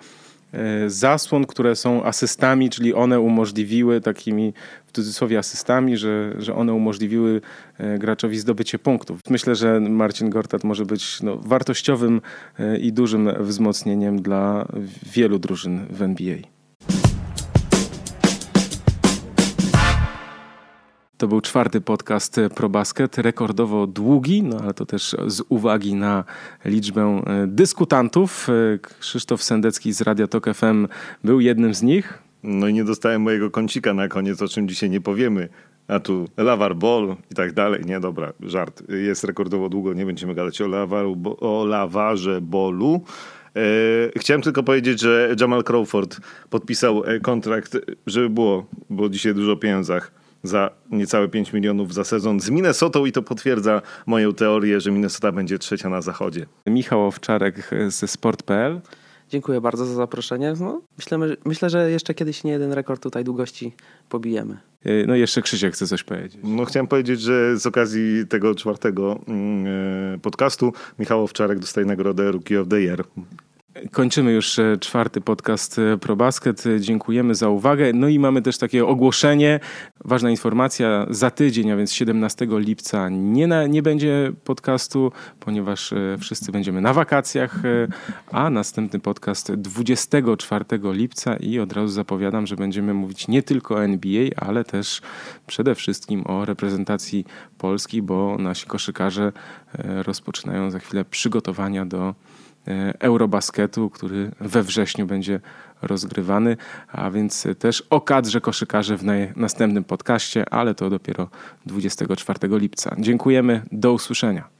zasłon, które są asystami, czyli one umożliwiły takimi w cudzysłowie asystami, że, że one umożliwiły e, graczowi zdobycie punktów. Myślę, że Marcin Gortat może być no, wartościowym e, i dużym wzmocnieniem dla wielu drużyn w NBA. To był czwarty podcast ProBasket, rekordowo długi, no ale to też z uwagi na liczbę e, dyskutantów. E, Krzysztof Sendecki z Radia Tok FM był jednym z nich. No i nie dostałem mojego kącika na koniec, o czym dzisiaj nie powiemy. A tu Lawar Ball i tak dalej. Nie, dobra, żart. Jest rekordowo długo, nie będziemy gadać o, lawaru, o Lawarze Bolu. E, chciałem tylko powiedzieć, że Jamal Crawford podpisał kontrakt, żeby było, bo dzisiaj dużo o pieniądzach za niecałe 5 milionów za sezon z Minnesotą i to potwierdza moją teorię, że Minnesota będzie trzecia na zachodzie. Michał Owczarek ze sport.pl. Dziękuję bardzo za zaproszenie. No, myślę, myślę, że jeszcze kiedyś nie jeden rekord tutaj długości pobijemy. E, no jeszcze Krzysiek chce coś powiedzieć. No chciałem powiedzieć, że z okazji tego czwartego mm, e, podcastu Michał Owczarek dostaje nagrodę Rookie of the Year. Kończymy już e, czwarty podcast e, ProBasket. Dziękujemy za uwagę. No i mamy też takie ogłoszenie. Ważna informacja. Za tydzień, a więc 17 lipca nie, na, nie będzie podcastu, ponieważ e, wszyscy będziemy na wakacjach, a następny podcast 24 lipca i od razu zapowiadam, że będziemy mówić nie tylko o NBA, ale też przede wszystkim o reprezentacji Polski, bo nasi koszykarze rozpoczynają za chwilę przygotowania do E, Eurobasketu, który we wrześniu będzie rozgrywany, a więc też o kadrze koszykarzy w następnym podcaście, ale to dopiero 24 lipca. Dziękujemy, do usłyszenia.